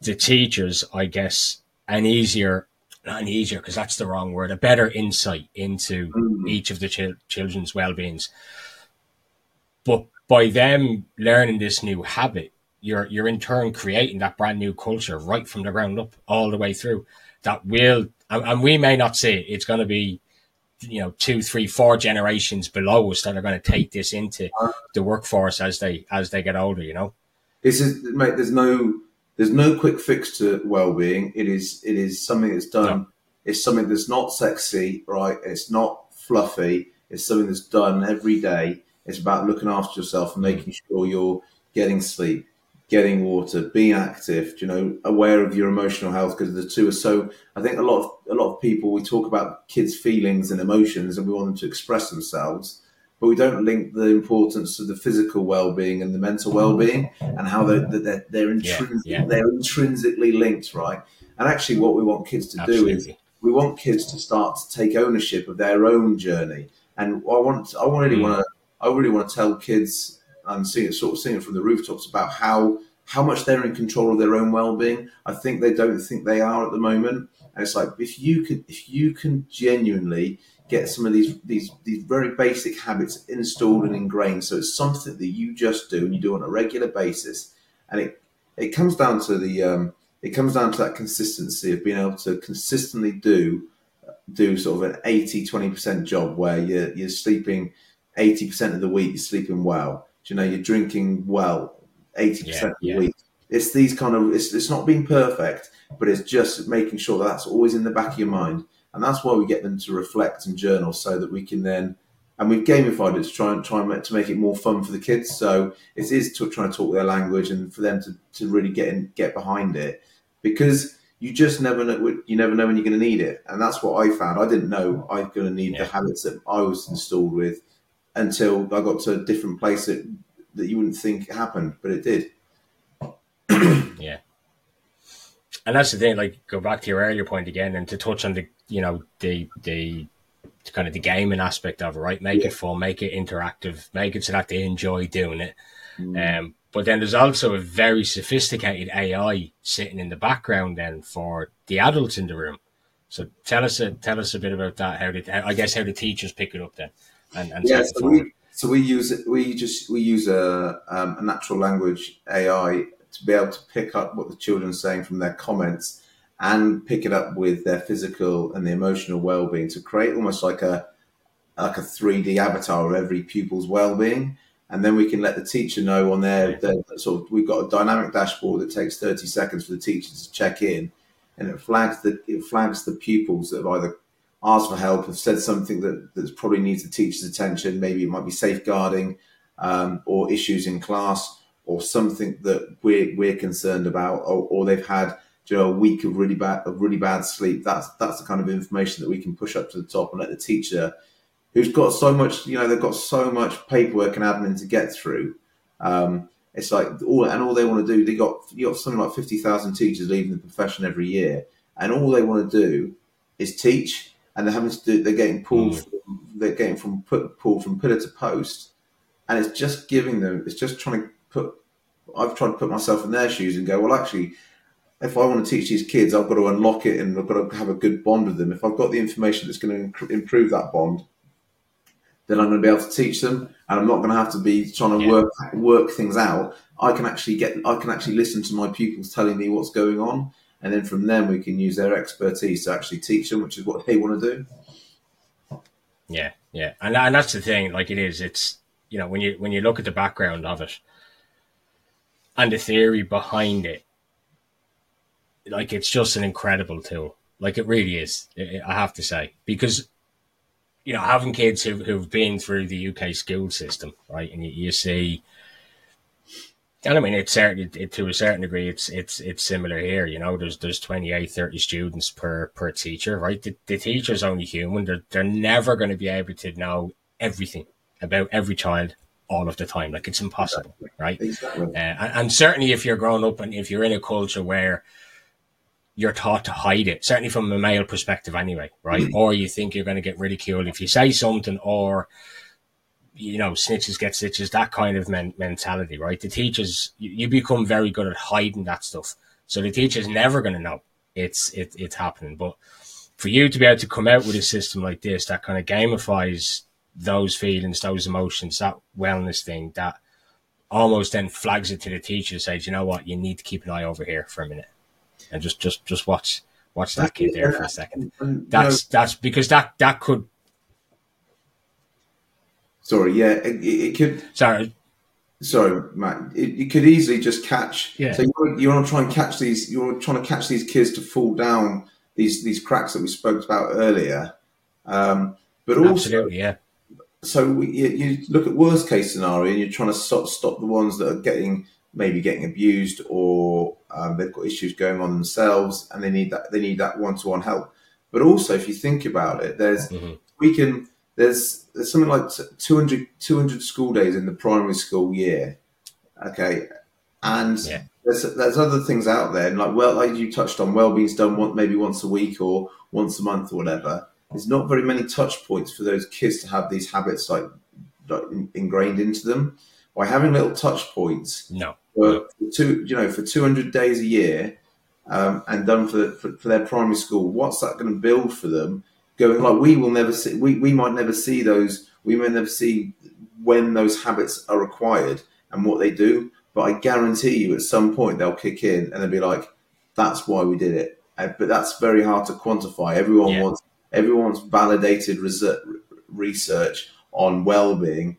the teachers, I guess, an easier, not an easier, because that's the wrong word, a better insight into mm. each of the ch- children's well-beings. But by them learning this new habit, you're you're in turn creating that brand new culture right from the ground up all the way through that will and, and we may not see it. it's going to be you know two three four generations below us that are going to take this into the workforce as they as they get older you know this is mate there's no there's no quick fix to well-being. It is it is something that's done. No. It's something that's not sexy, right? It's not fluffy. It's something that's done every day. It's about looking after yourself and making sure you're getting sleep, getting water, being active. You know, aware of your emotional health because the two are so. I think a lot of a lot of people we talk about kids' feelings and emotions, and we want them to express themselves but we don't link the importance of the physical well-being and the mental well-being and how they're they're, they're, intrinsic, yeah, yeah. they're intrinsically linked, right? And actually, what we want kids to Absolutely. do is we want kids to start to take ownership of their own journey. And I want, I really mm. want to, I really want to tell kids and see it, sort of seeing it from the rooftops about how how much they're in control of their own well-being. I think they don't think they are at the moment. And it's like if you can, if you can genuinely get some of these these these very basic habits installed and ingrained. So it's something that you just do and you do on a regular basis, and it it comes down to the um, it comes down to that consistency of being able to consistently do do sort of an 80 20% job where you're, you're sleeping 80% of the week you're sleeping well you know you're drinking well 80% yeah, of the yeah. week it's these kind of it's, it's not being perfect but it's just making sure that that's always in the back of your mind and that's why we get them to reflect and journal so that we can then and we've gamified it to try and try and make, to make it more fun for the kids. So it is to try and talk their language and for them to, to really get in, get behind it because you just never know you never know when you're going to need it, and that's what I found. I didn't know I was going to need yeah. the habits that I was installed with until I got to a different place that that you wouldn't think happened, but it did. yeah, and that's the thing. Like, go back to your earlier point again, and to touch on the you know the the kind of the gaming aspect of it, right? Make yeah. it fun, make it interactive, make it so that they enjoy doing it. Mm. Um, but then there's also a very sophisticated AI sitting in the background then for the adults in the room. So tell us a, tell us a bit about that. How did I guess how the teachers pick it up then? And, and yeah, so we, so we use we just we use a, um, a natural language AI to be able to pick up what the children are saying from their comments and pick it up with their physical and the emotional well-being to create almost like a like a 3D avatar of every pupil's well-being. And then we can let the teacher know on their, their sort of we've got a dynamic dashboard that takes 30 seconds for the teacher to check in and it flags the it flags the pupils that have either asked for help, have said something that, that probably needs the teacher's attention. Maybe it might be safeguarding um, or issues in class or something that we're, we're concerned about, or, or they've had you know, a week of really bad of really bad sleep. That's that's the kind of information that we can push up to the top and let the teacher, who's got so much, you know, they've got so much paperwork and admin to get through. Um, it's like all and all they want to do. They got you got something like fifty thousand teachers leaving the profession every year, and all they want to do is teach. And they're having to do. They're getting pulled. Mm. From, they're getting from put, pulled from pillar to post, and it's just giving them. It's just trying to put. I've tried to put myself in their shoes and go. Well, actually, if I want to teach these kids, I've got to unlock it and I've got to have a good bond with them. If I've got the information that's going to improve that bond, then I'm going to be able to teach them, and I'm not going to have to be trying to yeah. work work things out. I can actually get, I can actually listen to my pupils telling me what's going on, and then from them we can use their expertise to actually teach them, which is what they want to do. Yeah, yeah, and and that's the thing. Like it is, it's you know when you when you look at the background of it and the theory behind it like it's just an incredible tool. Like it really is. I have to say because you know having kids who who've been through the UK school system, right, and you, you see. And I mean, it's certain it, to a certain degree, it's it's it's similar here. You know, there's there's 28, 30 students per per teacher, right? The, the teacher's only human. They're they're never going to be able to know everything about every child all of the time. Like it's impossible, exactly. right? Exactly. Uh, and, and, certainly if you're growing up and if you're in a culture where you're taught to hide it, certainly from a male perspective anyway, right? Mm. Or you think you're going to get ridiculed if you say something or, you know, snitches get stitches, that kind of men- mentality, right? The teachers, you, you, become very good at hiding that stuff. So the teacher's never going to know it's, it, it's happening. But for you to be able to come out with a system like this that kind of gamifies those feelings, those emotions, that wellness thing, that almost then flags it to the teacher, says, you know what, you need to keep an eye over here for a minute and just just just watch watch that kid there for a second. That's that's because that that could. Sorry, yeah, it, it could. Sorry. sorry, Matt, it, you could easily just catch. Yeah. So you're, you're to try and catch these. You're trying to catch these kids to fall down these these cracks that we spoke about earlier. Um, but also, Absolutely, yeah. so we, you, you look at worst case scenario, and you're trying to stop stop the ones that are getting maybe getting abused or um, they've got issues going on themselves, and they need that they need that one to one help. But also, if you think about it, there's Mm-hmm. we can there's there's something like 200, 200 school days in the primary school year. Okay, and Yeah. there's there's other things out there, and like well, like you touched on, well-being's done one, maybe once a week or once a month or whatever. There's not very many touch points for those kids to have these habits like, like ingrained into them. By having little touch points, No. for two, you know, for 200 days a year, um, and done for, for for their primary school, what's that going to build for them? Going like we will never see, we, we might never see those, we may never see when those habits are required and what they do. But I guarantee you, at some point they'll kick in and they'll be like, "That's why we did it." Uh, But that's very hard to quantify. Everyone Yeah. wants everyone's validated research, research on well-being.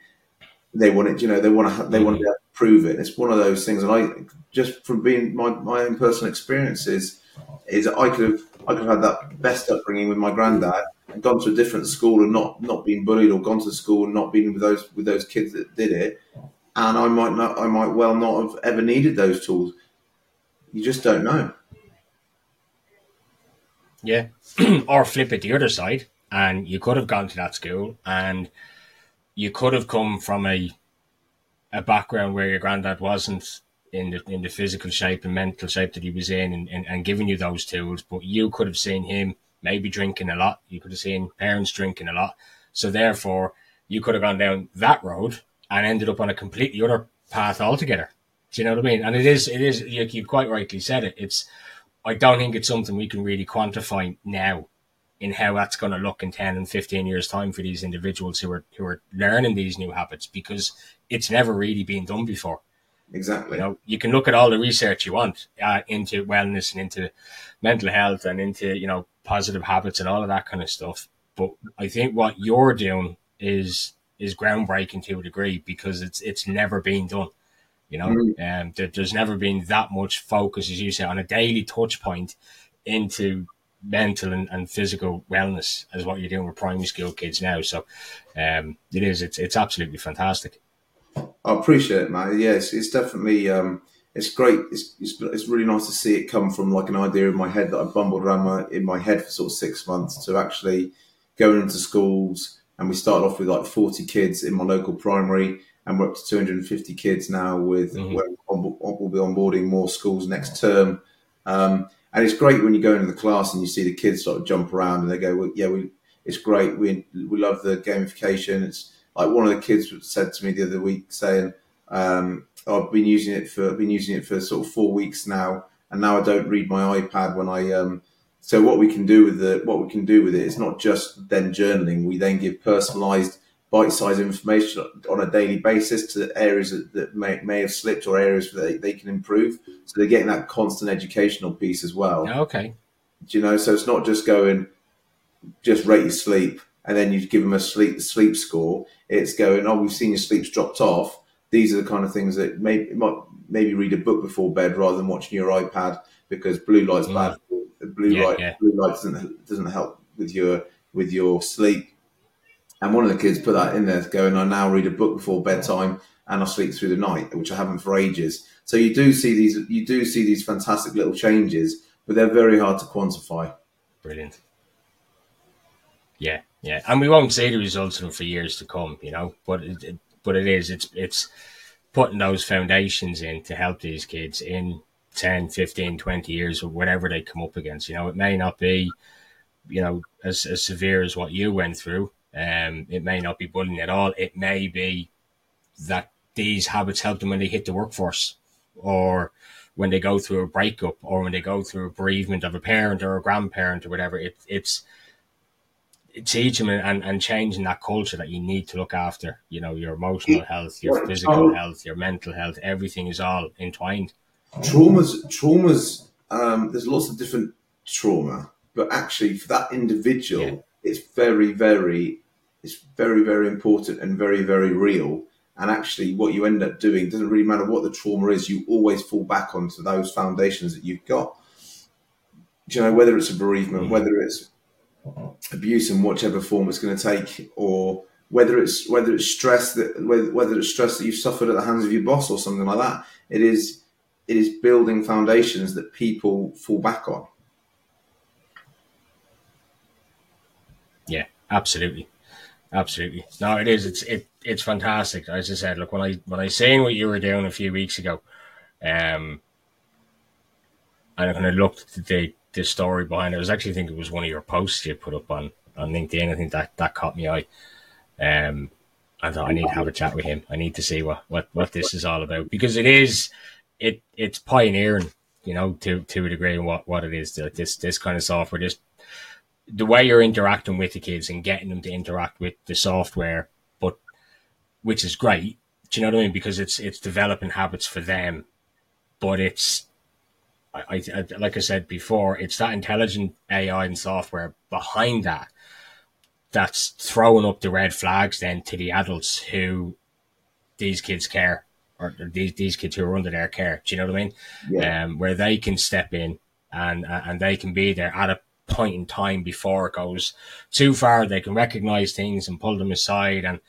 They want it, you know, they want to they want to be able to prove it. It's one of those things, and I just from being my, my own personal experiences is I could have I could have had that best upbringing with my granddad and gone to a different school and not not been bullied or gone to school and not been with those with those kids that did it, and I might not I might well not have ever needed those tools. You just don't know. Yeah. or flip it the other side, and you could have gone to that school, and you could have come from a a background where your granddad wasn't in the in the physical shape and mental shape that he was in, and, and, and giving you those tools, but you could have seen him maybe drinking a lot. You could have seen parents drinking a lot. So therefore, you could have gone down that road and ended up on a completely other path altogether. Do you know what I mean? And it is, it is. You, you quite rightly said it. It's. I don't think it's something we can really quantify now in how that's going to look in 10 and 15 years time for these individuals who are who are learning these new habits because it's never really been done before Exactly. you know you can look at all the research you want uh, into wellness and into mental health and into you know positive habits and all of that kind of stuff. But i think what you're doing is is groundbreaking to a degree because it's it's never been done you know? Um, there, there's never been that much focus as you say on a daily touch point into mental and, and physical wellness as what you're doing with primary school kids now. So um, it is it's it's absolutely fantastic I appreciate it, man. Yeah, it's, it's definitely um, it's great. It's, it's it's really nice to see it come from like an idea in my head that I bumbled around my, in my head for sort of six months to actually going into schools. And we started off with like forty kids in my local primary, and we're up to two hundred and fifty kids now. With Mhm. we're on, we'll be onboarding more schools next term. Um, and it's great when you go into the class and you see the kids sort of jump around and they go, well, "Yeah, we it's great. We we love the gamification. It's like one of the kids said to me the other week saying, um, "I've been using it for I've been using it for sort of four weeks now, and now I don't read my iPad when I." Um, so what we can do with the what we can do with it is not just then journaling. We then give personalised bite-sized information on a daily basis to areas that, that may, may have slipped or areas that they, they can improve. So they're getting that constant educational piece as well. okay Do you know? So it's not just going, just rate your sleep, and then you give them a sleep sleep score. It's going, oh, we've seen your sleep's dropped off. These are the kind of things that maybe might maybe read a book before bed rather than watching your iPad because blue light's Mm. bad. Blue Yeah, light, yeah. blue light doesn't doesn't help with your with your sleep. And one of the kids put that in there, going, I now read a book before bedtime and I sleep through the night, which I haven't for ages. So you do see these, you do see these fantastic little changes, but they're very hard to quantify. Brilliant. Yeah, yeah, and we won't see the results of them for years to come, you know. But it, it, but it is it's it's putting those foundations in to help these kids in 10, 15, 20 years or whatever they come up against. You know, it may not be, you know, as, as severe as what you went through. Um, it may not be bullying at all. It may be that these habits help them when they hit the workforce or when they go through a breakup or when they go through a bereavement of a parent or a grandparent or whatever. It, it's teaching and, and, and changing that culture that you need to look after, you know, your emotional health, your physical Oh. health, your mental health, everything is all entwined. Traumas, traumas. Um, there's lots of different trauma, but actually for that individual, Yeah. it's very, very, it's very, very important and very, very real. And actually, what you end up doing doesn't really matter what the trauma is. You always fall back onto those foundations that you've got. Do you know whether it's a bereavement, whether it's abuse in whichever form it's going to take, or whether it's whether it's stress that whether, it's stress that you've suffered at the hands of your boss or something like that. It is it is building foundations that people fall back on. Yeah, absolutely, absolutely. No, it is. It's it it's fantastic. As I said, look when I when I seen what you were doing a few weeks ago, um, and I kind of looked at the the story behind it. I was actually think it was one of your posts you put up on on LinkedIn. I think that that caught me eye. Um, I thought I need to have a chat with him. I need to see what what what this is all about because it is it it's pioneering, you know, to to a degree what what it is. That this this kind of software, just the way you're interacting with the kids and getting them to interact with the software, but which is great. Do you know what I mean? Because it's it's developing habits for them, but it's I, I, like I said before, it's that intelligent AI and software behind that that's throwing up the red flags then to the adults who these kids care or these these kids who are under their care. Do you know what I mean? Yeah. Um, where they can step in and and they can be there at a point in time before it goes too far. They can recognize things and pull them aside and.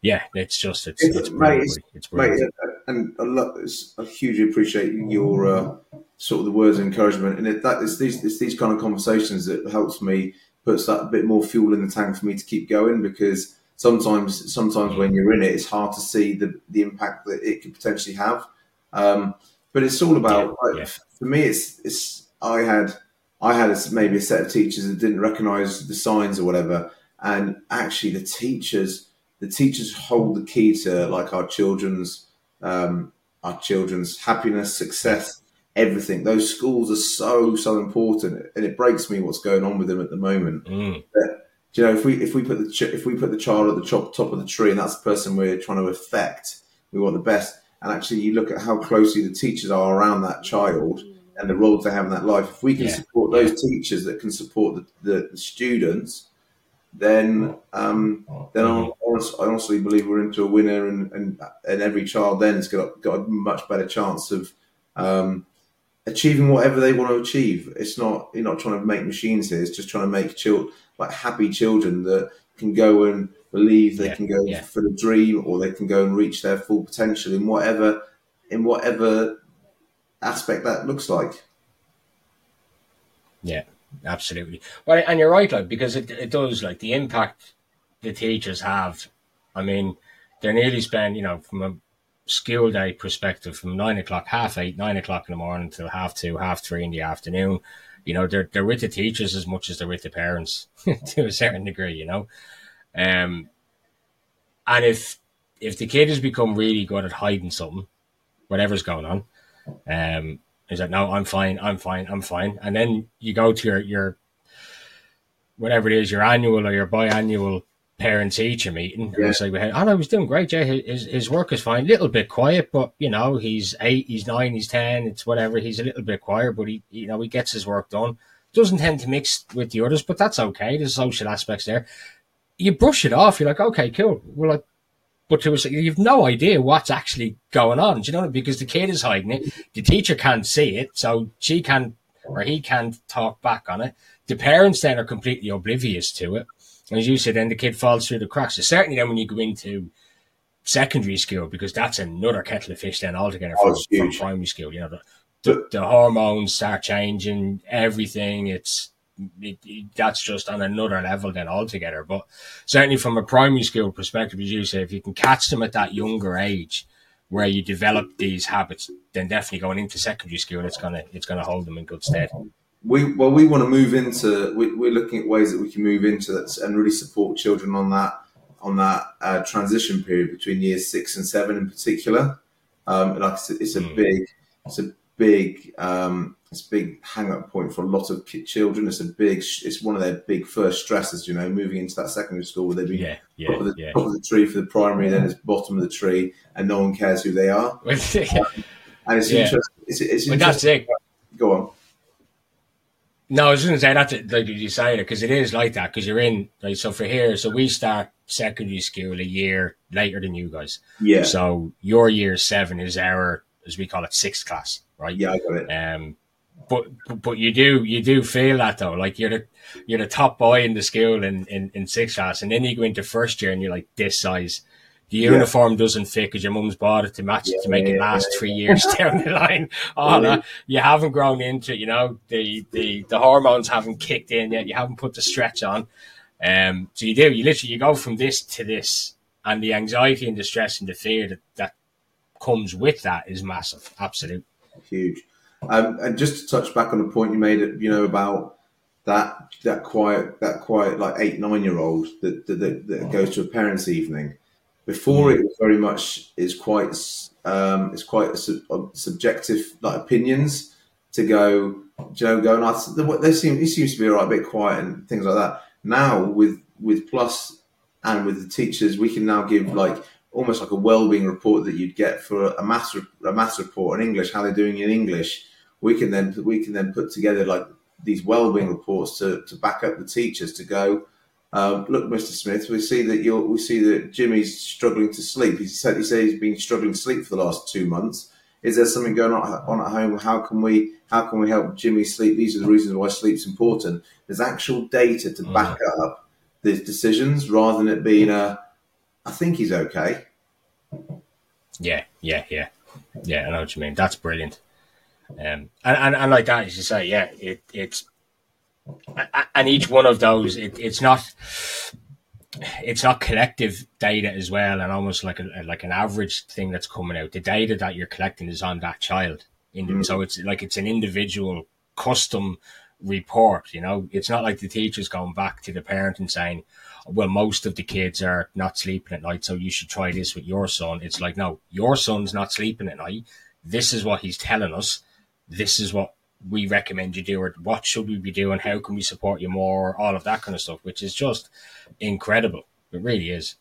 Yeah, it's just it's it's, it's. Mate, it's, it's. Mate, and I, love, I hugely appreciate your uh, sort of the words of encouragement. And it, that it's these it's these kind of conversations that helps me puts that bit more fuel in the tank for me to keep going because sometimes sometimes when you're in it, it's hard to see the the impact that it could potentially have. Um, but it's all about yeah, yeah. for me. It's it's I had I had a, maybe a set of teachers that didn't recognise the signs or whatever, and actually the teachers the teachers hold the key to like our children's um, our children's happiness, success, everything. Those schools are so so important, and it breaks me what's going on with them at the moment. Mm. But, you know, if we if we put the if we put the child at the top top of the tree, and that's the person we're trying to affect, we want the best. And actually, you look at how closely the teachers are around that child and the roles they have in that life. If we can yeah. support those yeah. teachers that can support the, the, the students, then um, then I, honestly, I honestly believe we're into a winner, and and, and every child then has got got a much better chance of um, achieving whatever they want to achieve. It's not you're not trying to make machines here. It's just trying to make children like happy children that can go and believe they yeah, can go yeah. for the dream, or they can go and reach their full potential in whatever in whatever aspect that looks like. Yeah, absolutely. Well, and you're right, like because it it does like the impact the teachers have. I mean, they're nearly spend you know from a school day perspective from nine o'clock, half eight, nine o'clock in the morning till half two, half three in the afternoon. You know, they're they're with the teachers as much as they're with the parents to a certain degree, you know. Um and if if the kid has become really good at hiding something, whatever's going on, um, is that no, I'm fine, I'm fine, I'm fine. And then you go to your your whatever it is, your annual or your biannual parent teacher meeting. Yeah. Like, oh no, he's doing great. Yeah, his, his work is fine. A little bit quiet, but you know, he's eight, he's nine, he's ten. It's whatever. He's a little bit quiet, but he, you know, he gets his work done. Doesn't tend to mix with the others, but that's okay. There's social aspects there. You brush it off. You're like, okay, cool. We're like, but to us, you've no idea what's actually going on. Do you know? Because the kid is hiding it. The teacher can't see it, so she can't, or he can't talk back on it. The parents then are completely oblivious to it as you said, then the kid falls through the cracks. So certainly then when you go into secondary school, because that's another kettle of fish then altogether oh, from, from, primary school. You know, the, the, the, hormones start changing, everything. It's it, it, that's just on another level then altogether. But certainly from a primary school perspective, as you say, if you can catch them at that younger age, where you develop these habits, then definitely going into secondary school, it's gonna it's gonna hold them in good stead we well we want to move into we, are looking at ways that we can move into that and really support children on that on that uh, transition period between years six and seven in particular um, like said, it's a hmm. big it's a big um, it's a big hang up point for a lot of children it's a big it's one of their big first stresses you know moving into that secondary school where they be yeah, yeah, top, of the, yeah. top of the tree for the primary then it's bottom of the tree and no one cares who they are um, and it's yeah. interesting it's, it's interesting. go on No, I was going to say that's like you say it because it is like that because you're in like so for here. So we start secondary school a year later than you guys. Yeah. So your year seven is our as we call it sixth class, right? Yeah, I got it. Um, but but you do you do feel that though, like you're the you're the top boy in the school in in, in sixth class, and then you go into first year and you're like this size. The Yeah. uniform doesn't fit because your mum's bought it to match it to make it last yeah, three years down the line. Yeah. that you haven't grown into, it, you know, the, the the hormones haven't kicked in yet. You haven't put the stretch on. Um, so you do. You literally you go from this to this, and the anxiety and the stress and the fear that that comes with that is massive. Absolute. huge. Um, and just to touch back on the point you made, you know, about that that quiet that quiet like eight nine year old that, that that that goes to a parents' evening. Before it was very much is quite um, it's quite a sub- a subjective like opinions to go. Joe You know, go and ask. They seem he seems to be all right, a bit quiet and things like that. Now with with plus and with the teachers, we can now give like almost like a well-being report that you'd get for a maths a maths report in English, how they're doing in English. We can then we can then put together like these well-being reports to, to back up the teachers to go. Um, look, Mr. Smith, we see that you're we see that Jimmy's struggling to sleep. He said he said he's been struggling to sleep for the last two months. Is there something going on, at home? How can we how can we help Jimmy sleep? These are the reasons why sleep's important. There's actual data to back up these decisions rather than it being a I think he's okay. Yeah, yeah, yeah, yeah. I know what you mean. That's brilliant. Um, and, and, and like that, as you say, yeah, it, it's and each one of those, it, it's not it's not collective data as well, and almost like a like an average thing that's coming out. The data that you're collecting is on that child, in mm. so it's like it's an individual custom report. You know, it's not like the teacher's going back to the parent and saying, "Well, most of the kids are not sleeping at night, so you should try this with your son." It's like, no, your son's not sleeping at night. This is what he's telling us. This is what we recommend you do, or what should we be doing? How can we support you more? All of that kind of stuff, which is just incredible. It really is.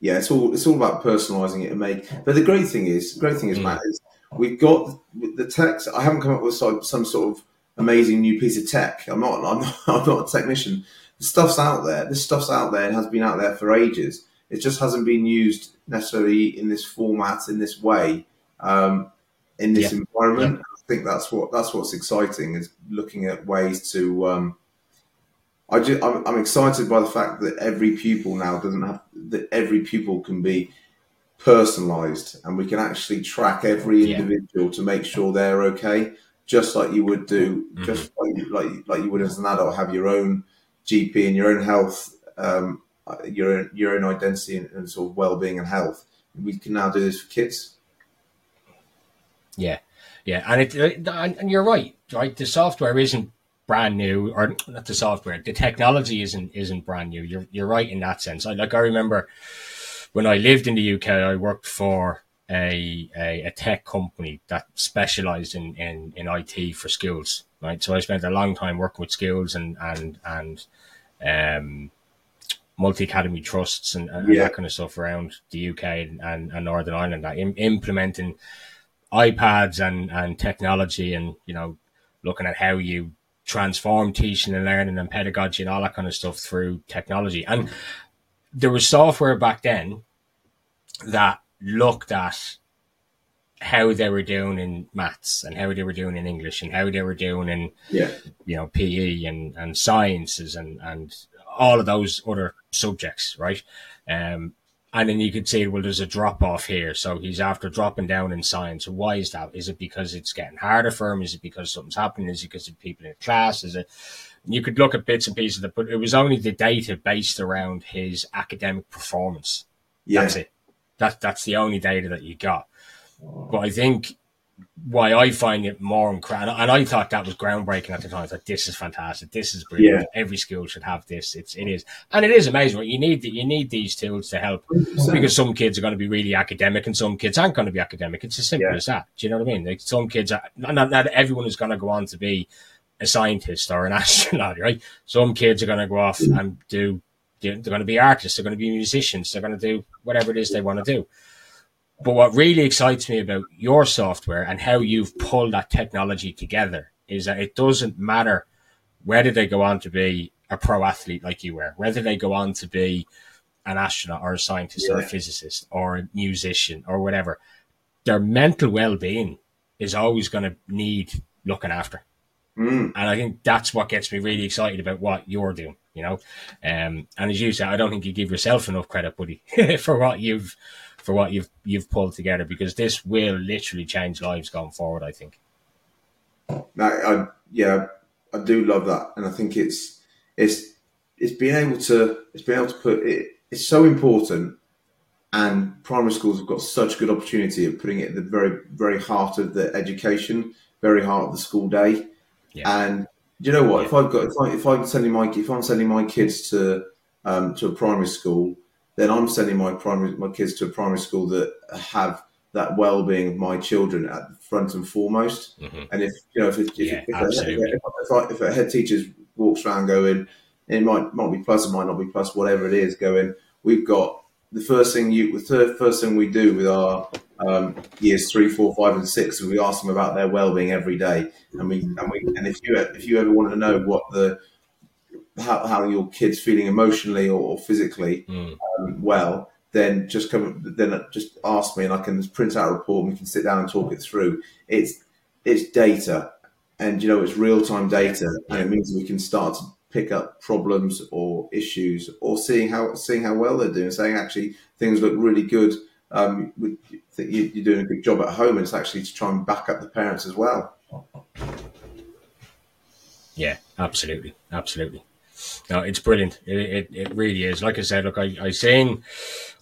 Yeah, it's all it's all about personalising it and make. But the great thing is, great thing is, Mm. Matt, is we've got the text. I haven't come up with some, some sort of amazing new piece of tech. I'm not. I'm not, I'm not a technician. The stuff's out there. This stuff's out there and has been out there for ages. It just hasn't been used necessarily in this format, in this way, um, in this Yeah. environment. I think that's what that's what's exciting is looking at ways to. Um, I just, I'm, I'm excited by the fact that every pupil now doesn't have that every pupil can be personalized and we can actually track every Yeah. individual to make sure they're okay just like you would do Mhm. just like, you- like like you would as an adult have your own gp and your own health um, your own your own identity and, and sort of well-being and health we can now do this for kids Yeah, yeah, and it uh, and, you're right, right? The software isn't brand new, or not the software. The technology isn't isn't brand new. You're you're right in that sense. I like I remember when I lived in the UK, I worked for a a, a tech company that specialised in, in in IT for schools. Right, so I spent a long time working with schools and and and um multi academy trusts and, and Yeah. that kind of stuff around the UK and, and, and Northern Ireland im- implementing iPads and, and technology and, you know, looking at how you transform teaching and learning and pedagogy and all that kind of stuff through technology. And there was software back then that looked at how they were doing in maths and how they were doing in English and how they were doing in yeah you know PE and and sciences and and all of those other subjects, right? Um, and then you could say, well, there's a drop off here, so he's after dropping down in science. Why is that? Is it because it's getting harder for him? Is it because something's happening? Is it because of people in class? Is it? You could look at bits and pieces of it, but it was only the data based around his academic performance. yeah That's it. That that's the only data that you got. But I think why I find it more incredible, and I thought that was groundbreaking at the time. I thought this is fantastic. This is brilliant. Every school should have this. It's it is, and it is amazing. You need that you need these tools to help because some kids are going to be really academic and some kids aren't going to be academic. It's as simple Yeah. as that. Do you know what I mean? Like some kids are not, not, not everyone is going to go on to be a scientist or an astronaut, right? Some kids are going to go off and do. They're going to be artists. They're going to be musicians. They're going to do whatever it is they want to do. But what really excites me about your software and how you've pulled that technology together is that it doesn't matter whether they go on to be a pro athlete like you were, whether they go on to be an astronaut or a scientist yeah. or a physicist or a musician or whatever, their mental well being is always going to need looking after. Mm. And I think that's what gets me really excited about what you're doing, you know. Um, and as you said, I don't think you give yourself enough credit, buddy, for what you've for what you've you've pulled together because this will literally change lives going forward. I think. No, I, yeah, I do love that, and I think it's it's it's being able to it's being able to put it. It's so important, and primary schools have got such good opportunity of putting it at the very very heart of the education, very heart of the school day. Yeah. And do you know what? Yeah. If I've got if, I, if I'm sending my if I'm sending my kids to um, to a primary school, then I'm sending my primary my kids to a primary school that have that well-being of my children at the front and foremost. Mm-hmm. And if you know if if, yeah, if, if, if, if, a head teacher walks around going, it might might be plus, it might not be plus, whatever it is, going, we've got the first thing you the first thing we do with our um, years three, four, five, and six, we ask them about their well-being every day, and we and we and if you if you ever want to know what the how, how your kid's feeling emotionally or, or physically mm. um, well, then just come then just ask me, and I can print out a report, and we can sit down and talk it through. It's it's data, and you know it's real time data, and it means we can start to pick up problems or issues, or seeing how seeing how well they're doing, saying actually things look really good. Um, with, you're doing a good job at home, and it's actually to try and back up the parents as well. Yeah, absolutely, absolutely. No, it's brilliant. It, it, it really is. Like I said, look, I, I seen,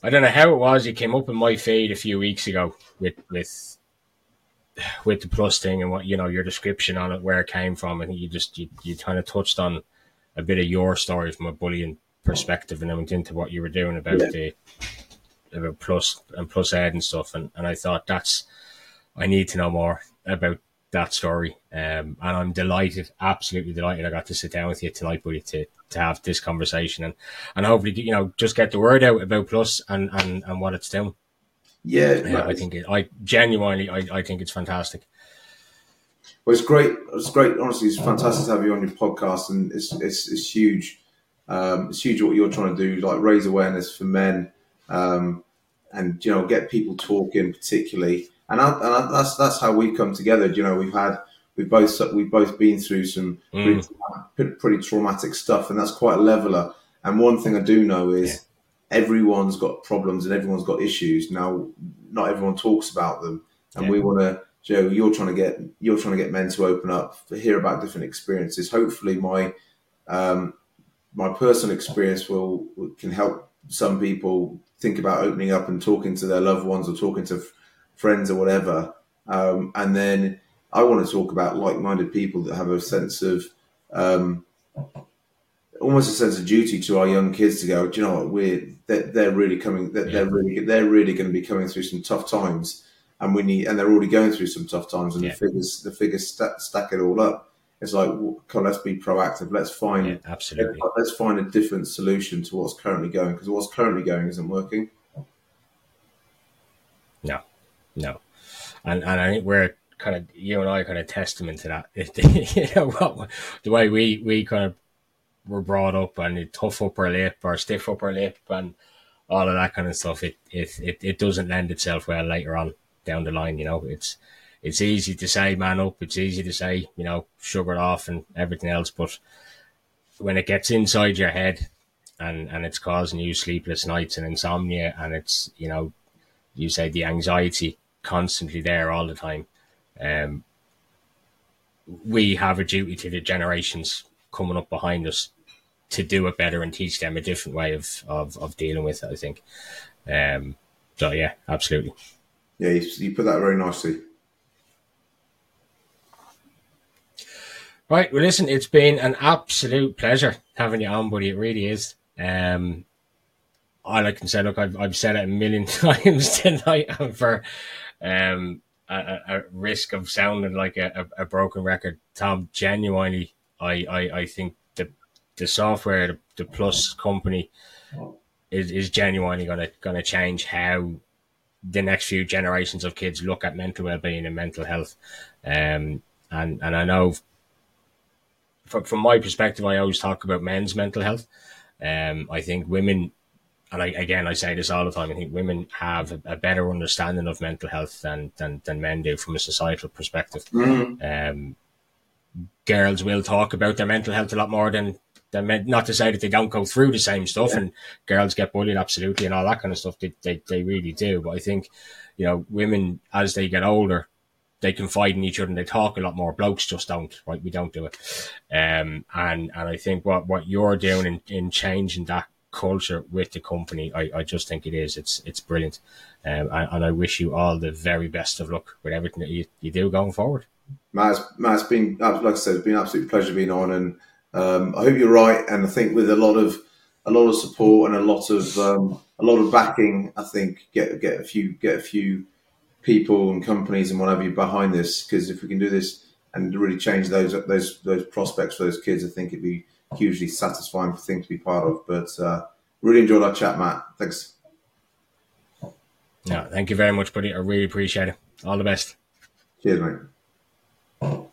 I don't know how it was. It came up in my feed a few weeks ago with with with the plus thing and what you know your description on it, where it came from, and you just you, you kind of touched on a bit of your story from a bullying perspective, and then went into what you were doing about yeah. the about plus and plus ed and stuff, and and I thought that's I need to know more about that story. Um, and I'm delighted, absolutely delighted. I got to sit down with you tonight, buddy, to, to have this conversation and, and hopefully, you know, just get the word out about Plus and, and, and what it's doing. Yeah, I think it, I genuinely, I, I think it's fantastic. Well, it's great. It's great. Honestly, it's fantastic to have you on your podcast, and it's it's, it's huge. Um, it's huge what you're trying to do, like raise awareness for men, um, and you know, get people talking, particularly and, I, and that's that's how we come together. You know, we've had we've both we've both been through some mm. pretty, pretty, traumatic stuff, and that's quite a leveler. And one thing I do know is yeah. everyone's got problems and everyone's got issues. Now, not everyone talks about them, and yeah. we want to. Joe, you're trying to get you're trying to get men to open up, to hear about different experiences. Hopefully, my um, my personal experience will can help some people think about opening up and talking to their loved ones or talking to friends or whatever. Um, and then I want to talk about like-minded people that have a sense of um, almost a sense of duty to our young kids to go. Do you know what? We're they're, they're really coming. They're, yeah. they're, really they're really going to be coming through some tough times, and we need and they're already going through some tough times. And yeah. the figures the figures stack, stack it all up. It's like, come, let's be proactive. Let's find yeah, absolutely. Let's find a different solution to what's currently going because what's currently going isn't working. No, no, and and I think we're kind of you and I kind of testament to that. you know what the way we we kind of were brought up and a tough upper lip or stiff upper lip and all of that kind of stuff. It it it, it doesn't lend itself well later on down the line. You know, it's it's easy to say man up. It's easy to say you know sugar it off and everything else, but when it gets inside your head and and it's causing you sleepless nights and insomnia and it's you know you say the anxiety constantly there all the time. Um, we have a duty to the generations coming up behind us to do it better and teach them a different way of, of, of dealing with it, I think. Um, so, yeah, absolutely. Yeah, you, you put that very nicely. Right. Well, listen, it's been an absolute pleasure having you on, buddy. It really is. Um, all I can say, look, I've, I've said it a million times tonight for um, a, risk of sounding like a, a, broken record. Tom, genuinely, I, I, I think the the software, the, the Plus company, is, is genuinely gonna gonna change how the next few generations of kids look at mental well being and mental health. Um, and and I know from, from my perspective, I always talk about men's mental health. Um, I think women, and I, again, I say this all the time. I think women have a, a better understanding of mental health than than, than men do from a societal perspective. Mm. Um, girls will talk about their mental health a lot more than than men. Not to say that they don't go through the same stuff, yeah. and girls get bullied absolutely and all that kind of stuff. They, they they really do. But I think, you know, women as they get older they confide in each other and they talk a lot more. Blokes just don't, right? We don't do it. Um, and, and I think what, what you're doing in, in changing that culture with the company, I, I just think it is. It's, it's brilliant. Um, and, and I wish you all the very best of luck with everything that you, you do going forward. Matt, Matt, it's been, like I said, it's been an absolute pleasure being on. And um, I hope you're right. And I think with a lot of, a lot of support and a lot of, um, a lot of backing, I think get, get a few, get a few, people and companies and whatever you behind this because if we can do this and really change those those those prospects for those kids, I think it'd be hugely satisfying thing to be part of. But uh, really enjoyed our chat, Matt. Thanks. No, thank you very much, buddy. I really appreciate it. All the best. Cheers, mate.